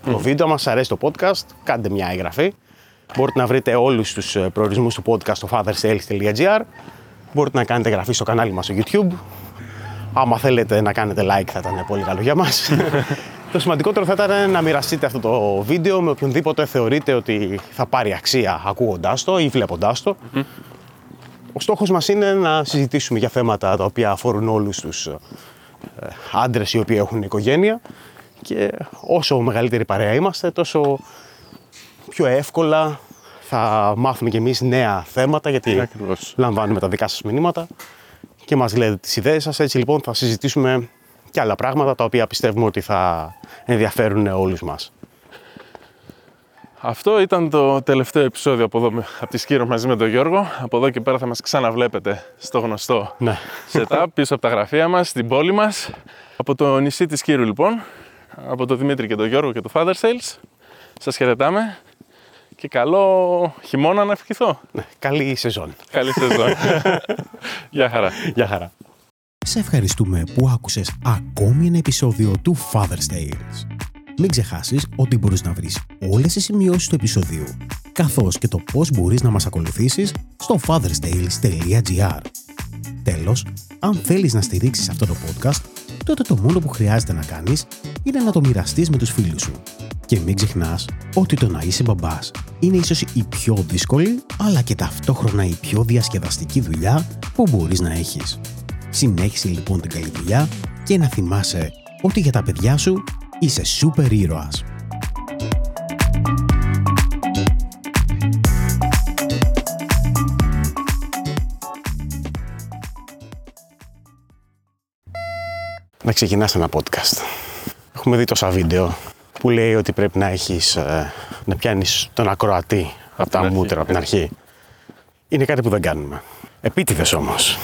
το βίντεο, άμα σας αρέσει το podcast, κάντε μια εγγραφή. Μπορείτε να βρείτε όλους τους ε, προορισμούς του podcast στο fathersales.gr. Μπορείτε να κάνετε εγγραφή στο κανάλι μας στο YouTube. Άμα θέλετε να κάνετε like θα ήταν πολύ καλό για μας. [laughs] το σημαντικότερο θα ήταν να μοιραστείτε αυτό το βίντεο με οποιονδήποτε θεωρείτε ότι θα πάρει αξία ακούγοντάς το ή βλέποντάς το. Ο στόχος μας είναι να συζητήσουμε για θέματα τα οποία αφορούν όλους τους ε, άντρες οι οποίοι έχουν οικογένεια και όσο μεγαλύτερη παρέα είμαστε τόσο πιο εύκολα θα μάθουμε κι εμείς νέα θέματα γιατί Ακριβώς. λαμβάνουμε τα δικά σας μηνύματα και μας λέτε τις ιδέες σας. Έτσι λοιπόν θα συζητήσουμε και άλλα πράγματα τα οποία πιστεύουμε ότι θα ενδιαφέρουν όλους μας. Αυτό ήταν το τελευταίο επεισόδιο από εδώ, με- από τη Σκύρο μαζί με τον Γιώργο. Από εδώ και πέρα θα μας ξαναβλέπετε στο γνωστό Ναι. setup [laughs] πίσω από τα γραφεία μας, στην πόλη μας. Από το νησί της Κύρου λοιπόν, από τον Δημήτρη και τον Γιώργο και το Father Sales. Σας χαιρετάμε και καλό χειμώνα να ευχηθώ. ναι. Καλή σεζόν. Καλή σεζόν. [laughs] Γεια χαρά. Γεια χαρά. Σε ευχαριστούμε που άκουσες ακόμη ένα επεισόδιο του Father's Tales. Μην ξεχάσεις ότι μπορείς να βρεις όλες τις σημειώσεις του επεισοδίου, καθώς και το πώς μπορείς να μας ακολουθήσεις στο fatherstales.gr. Τέλος, αν θέλεις να στηρίξεις αυτό το podcast, τότε το μόνο που χρειάζεται να κάνεις είναι να το μοιραστείς με τους φίλους σου. Και μην ξεχνάς ότι το να είσαι μπαμπάς είναι ίσως η πιο δύσκολη, αλλά και ταυτόχρονα η πιο διασκεδαστική δουλειά που μπορείς να έχεις. Συνέχισε λοιπόν την καλή δουλειά και να θυμάσαι ότι για τα παιδιά σου είσαι σούπερ ήρωας. Να ξεκινάς ένα podcast. Έχουμε δει τόσα βίντεο που λέει ότι πρέπει να έχεις, ε, να πιάνεις τον ακροατή από τα την αρχή. μούτρα, από την αρχή. Είναι κάτι που δεν κάνουμε. Επίτηδες όμως.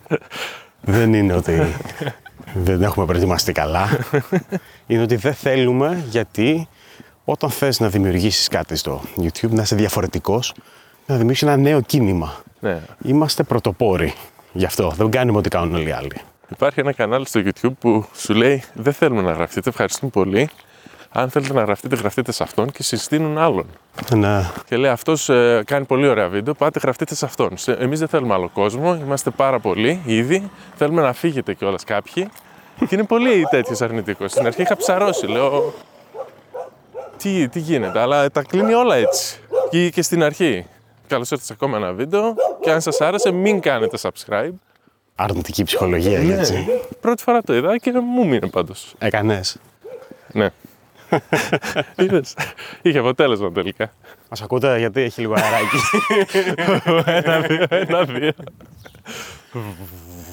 [laughs] δεν είναι ότι δεν έχουμε προετοιμαστεί καλά. είναι ότι δεν θέλουμε γιατί όταν θες να δημιουργήσεις κάτι στο YouTube, να είσαι διαφορετικός, να δημιουργήσεις ένα νέο κίνημα. Ναι. Είμαστε πρωτοπόροι. Γι' αυτό δεν κάνουμε ό,τι κάνουν όλοι οι άλλοι. Υπάρχει ένα κανάλι στο YouTube που σου λέει δεν θέλουμε να γραφτείτε, ευχαριστούμε πολύ. Αν θέλετε να γραφτείτε, γραφτείτε σε αυτόν και συστήνουν άλλον. Να, Και λέει αυτός κάνει πολύ ωραία βίντεο. Πάτε, γραφτείτε σε αυτόν. Εμείς δεν θέλουμε άλλο κόσμο. Είμαστε πάρα πολλοί ήδη. Θέλουμε να φύγετε κιόλας κάποιοι. Και είναι πολύ τέτοιος αρνητικός. Στην αρχή είχα ψαρώσει. Λέω. Τι, τι γίνεται, αλλά τα κλείνει όλα έτσι. Και, και στην αρχή. Καλώς ήρθατε σε ακόμα ένα βίντεο. Και αν σας άρεσε, μην κάνετε subscribe. Αρνητική ψυχολογία, έτσι. Πρώτη φορά το είδα και μου μείνε πάντως. Έκανες. Ναι. [laughs] Είδες. Είχε αποτέλεσμα τελικά. Μας ακούτε γιατί έχει λίγο αεράκι. [laughs] ένα, δύο, ένα, δύο. [laughs]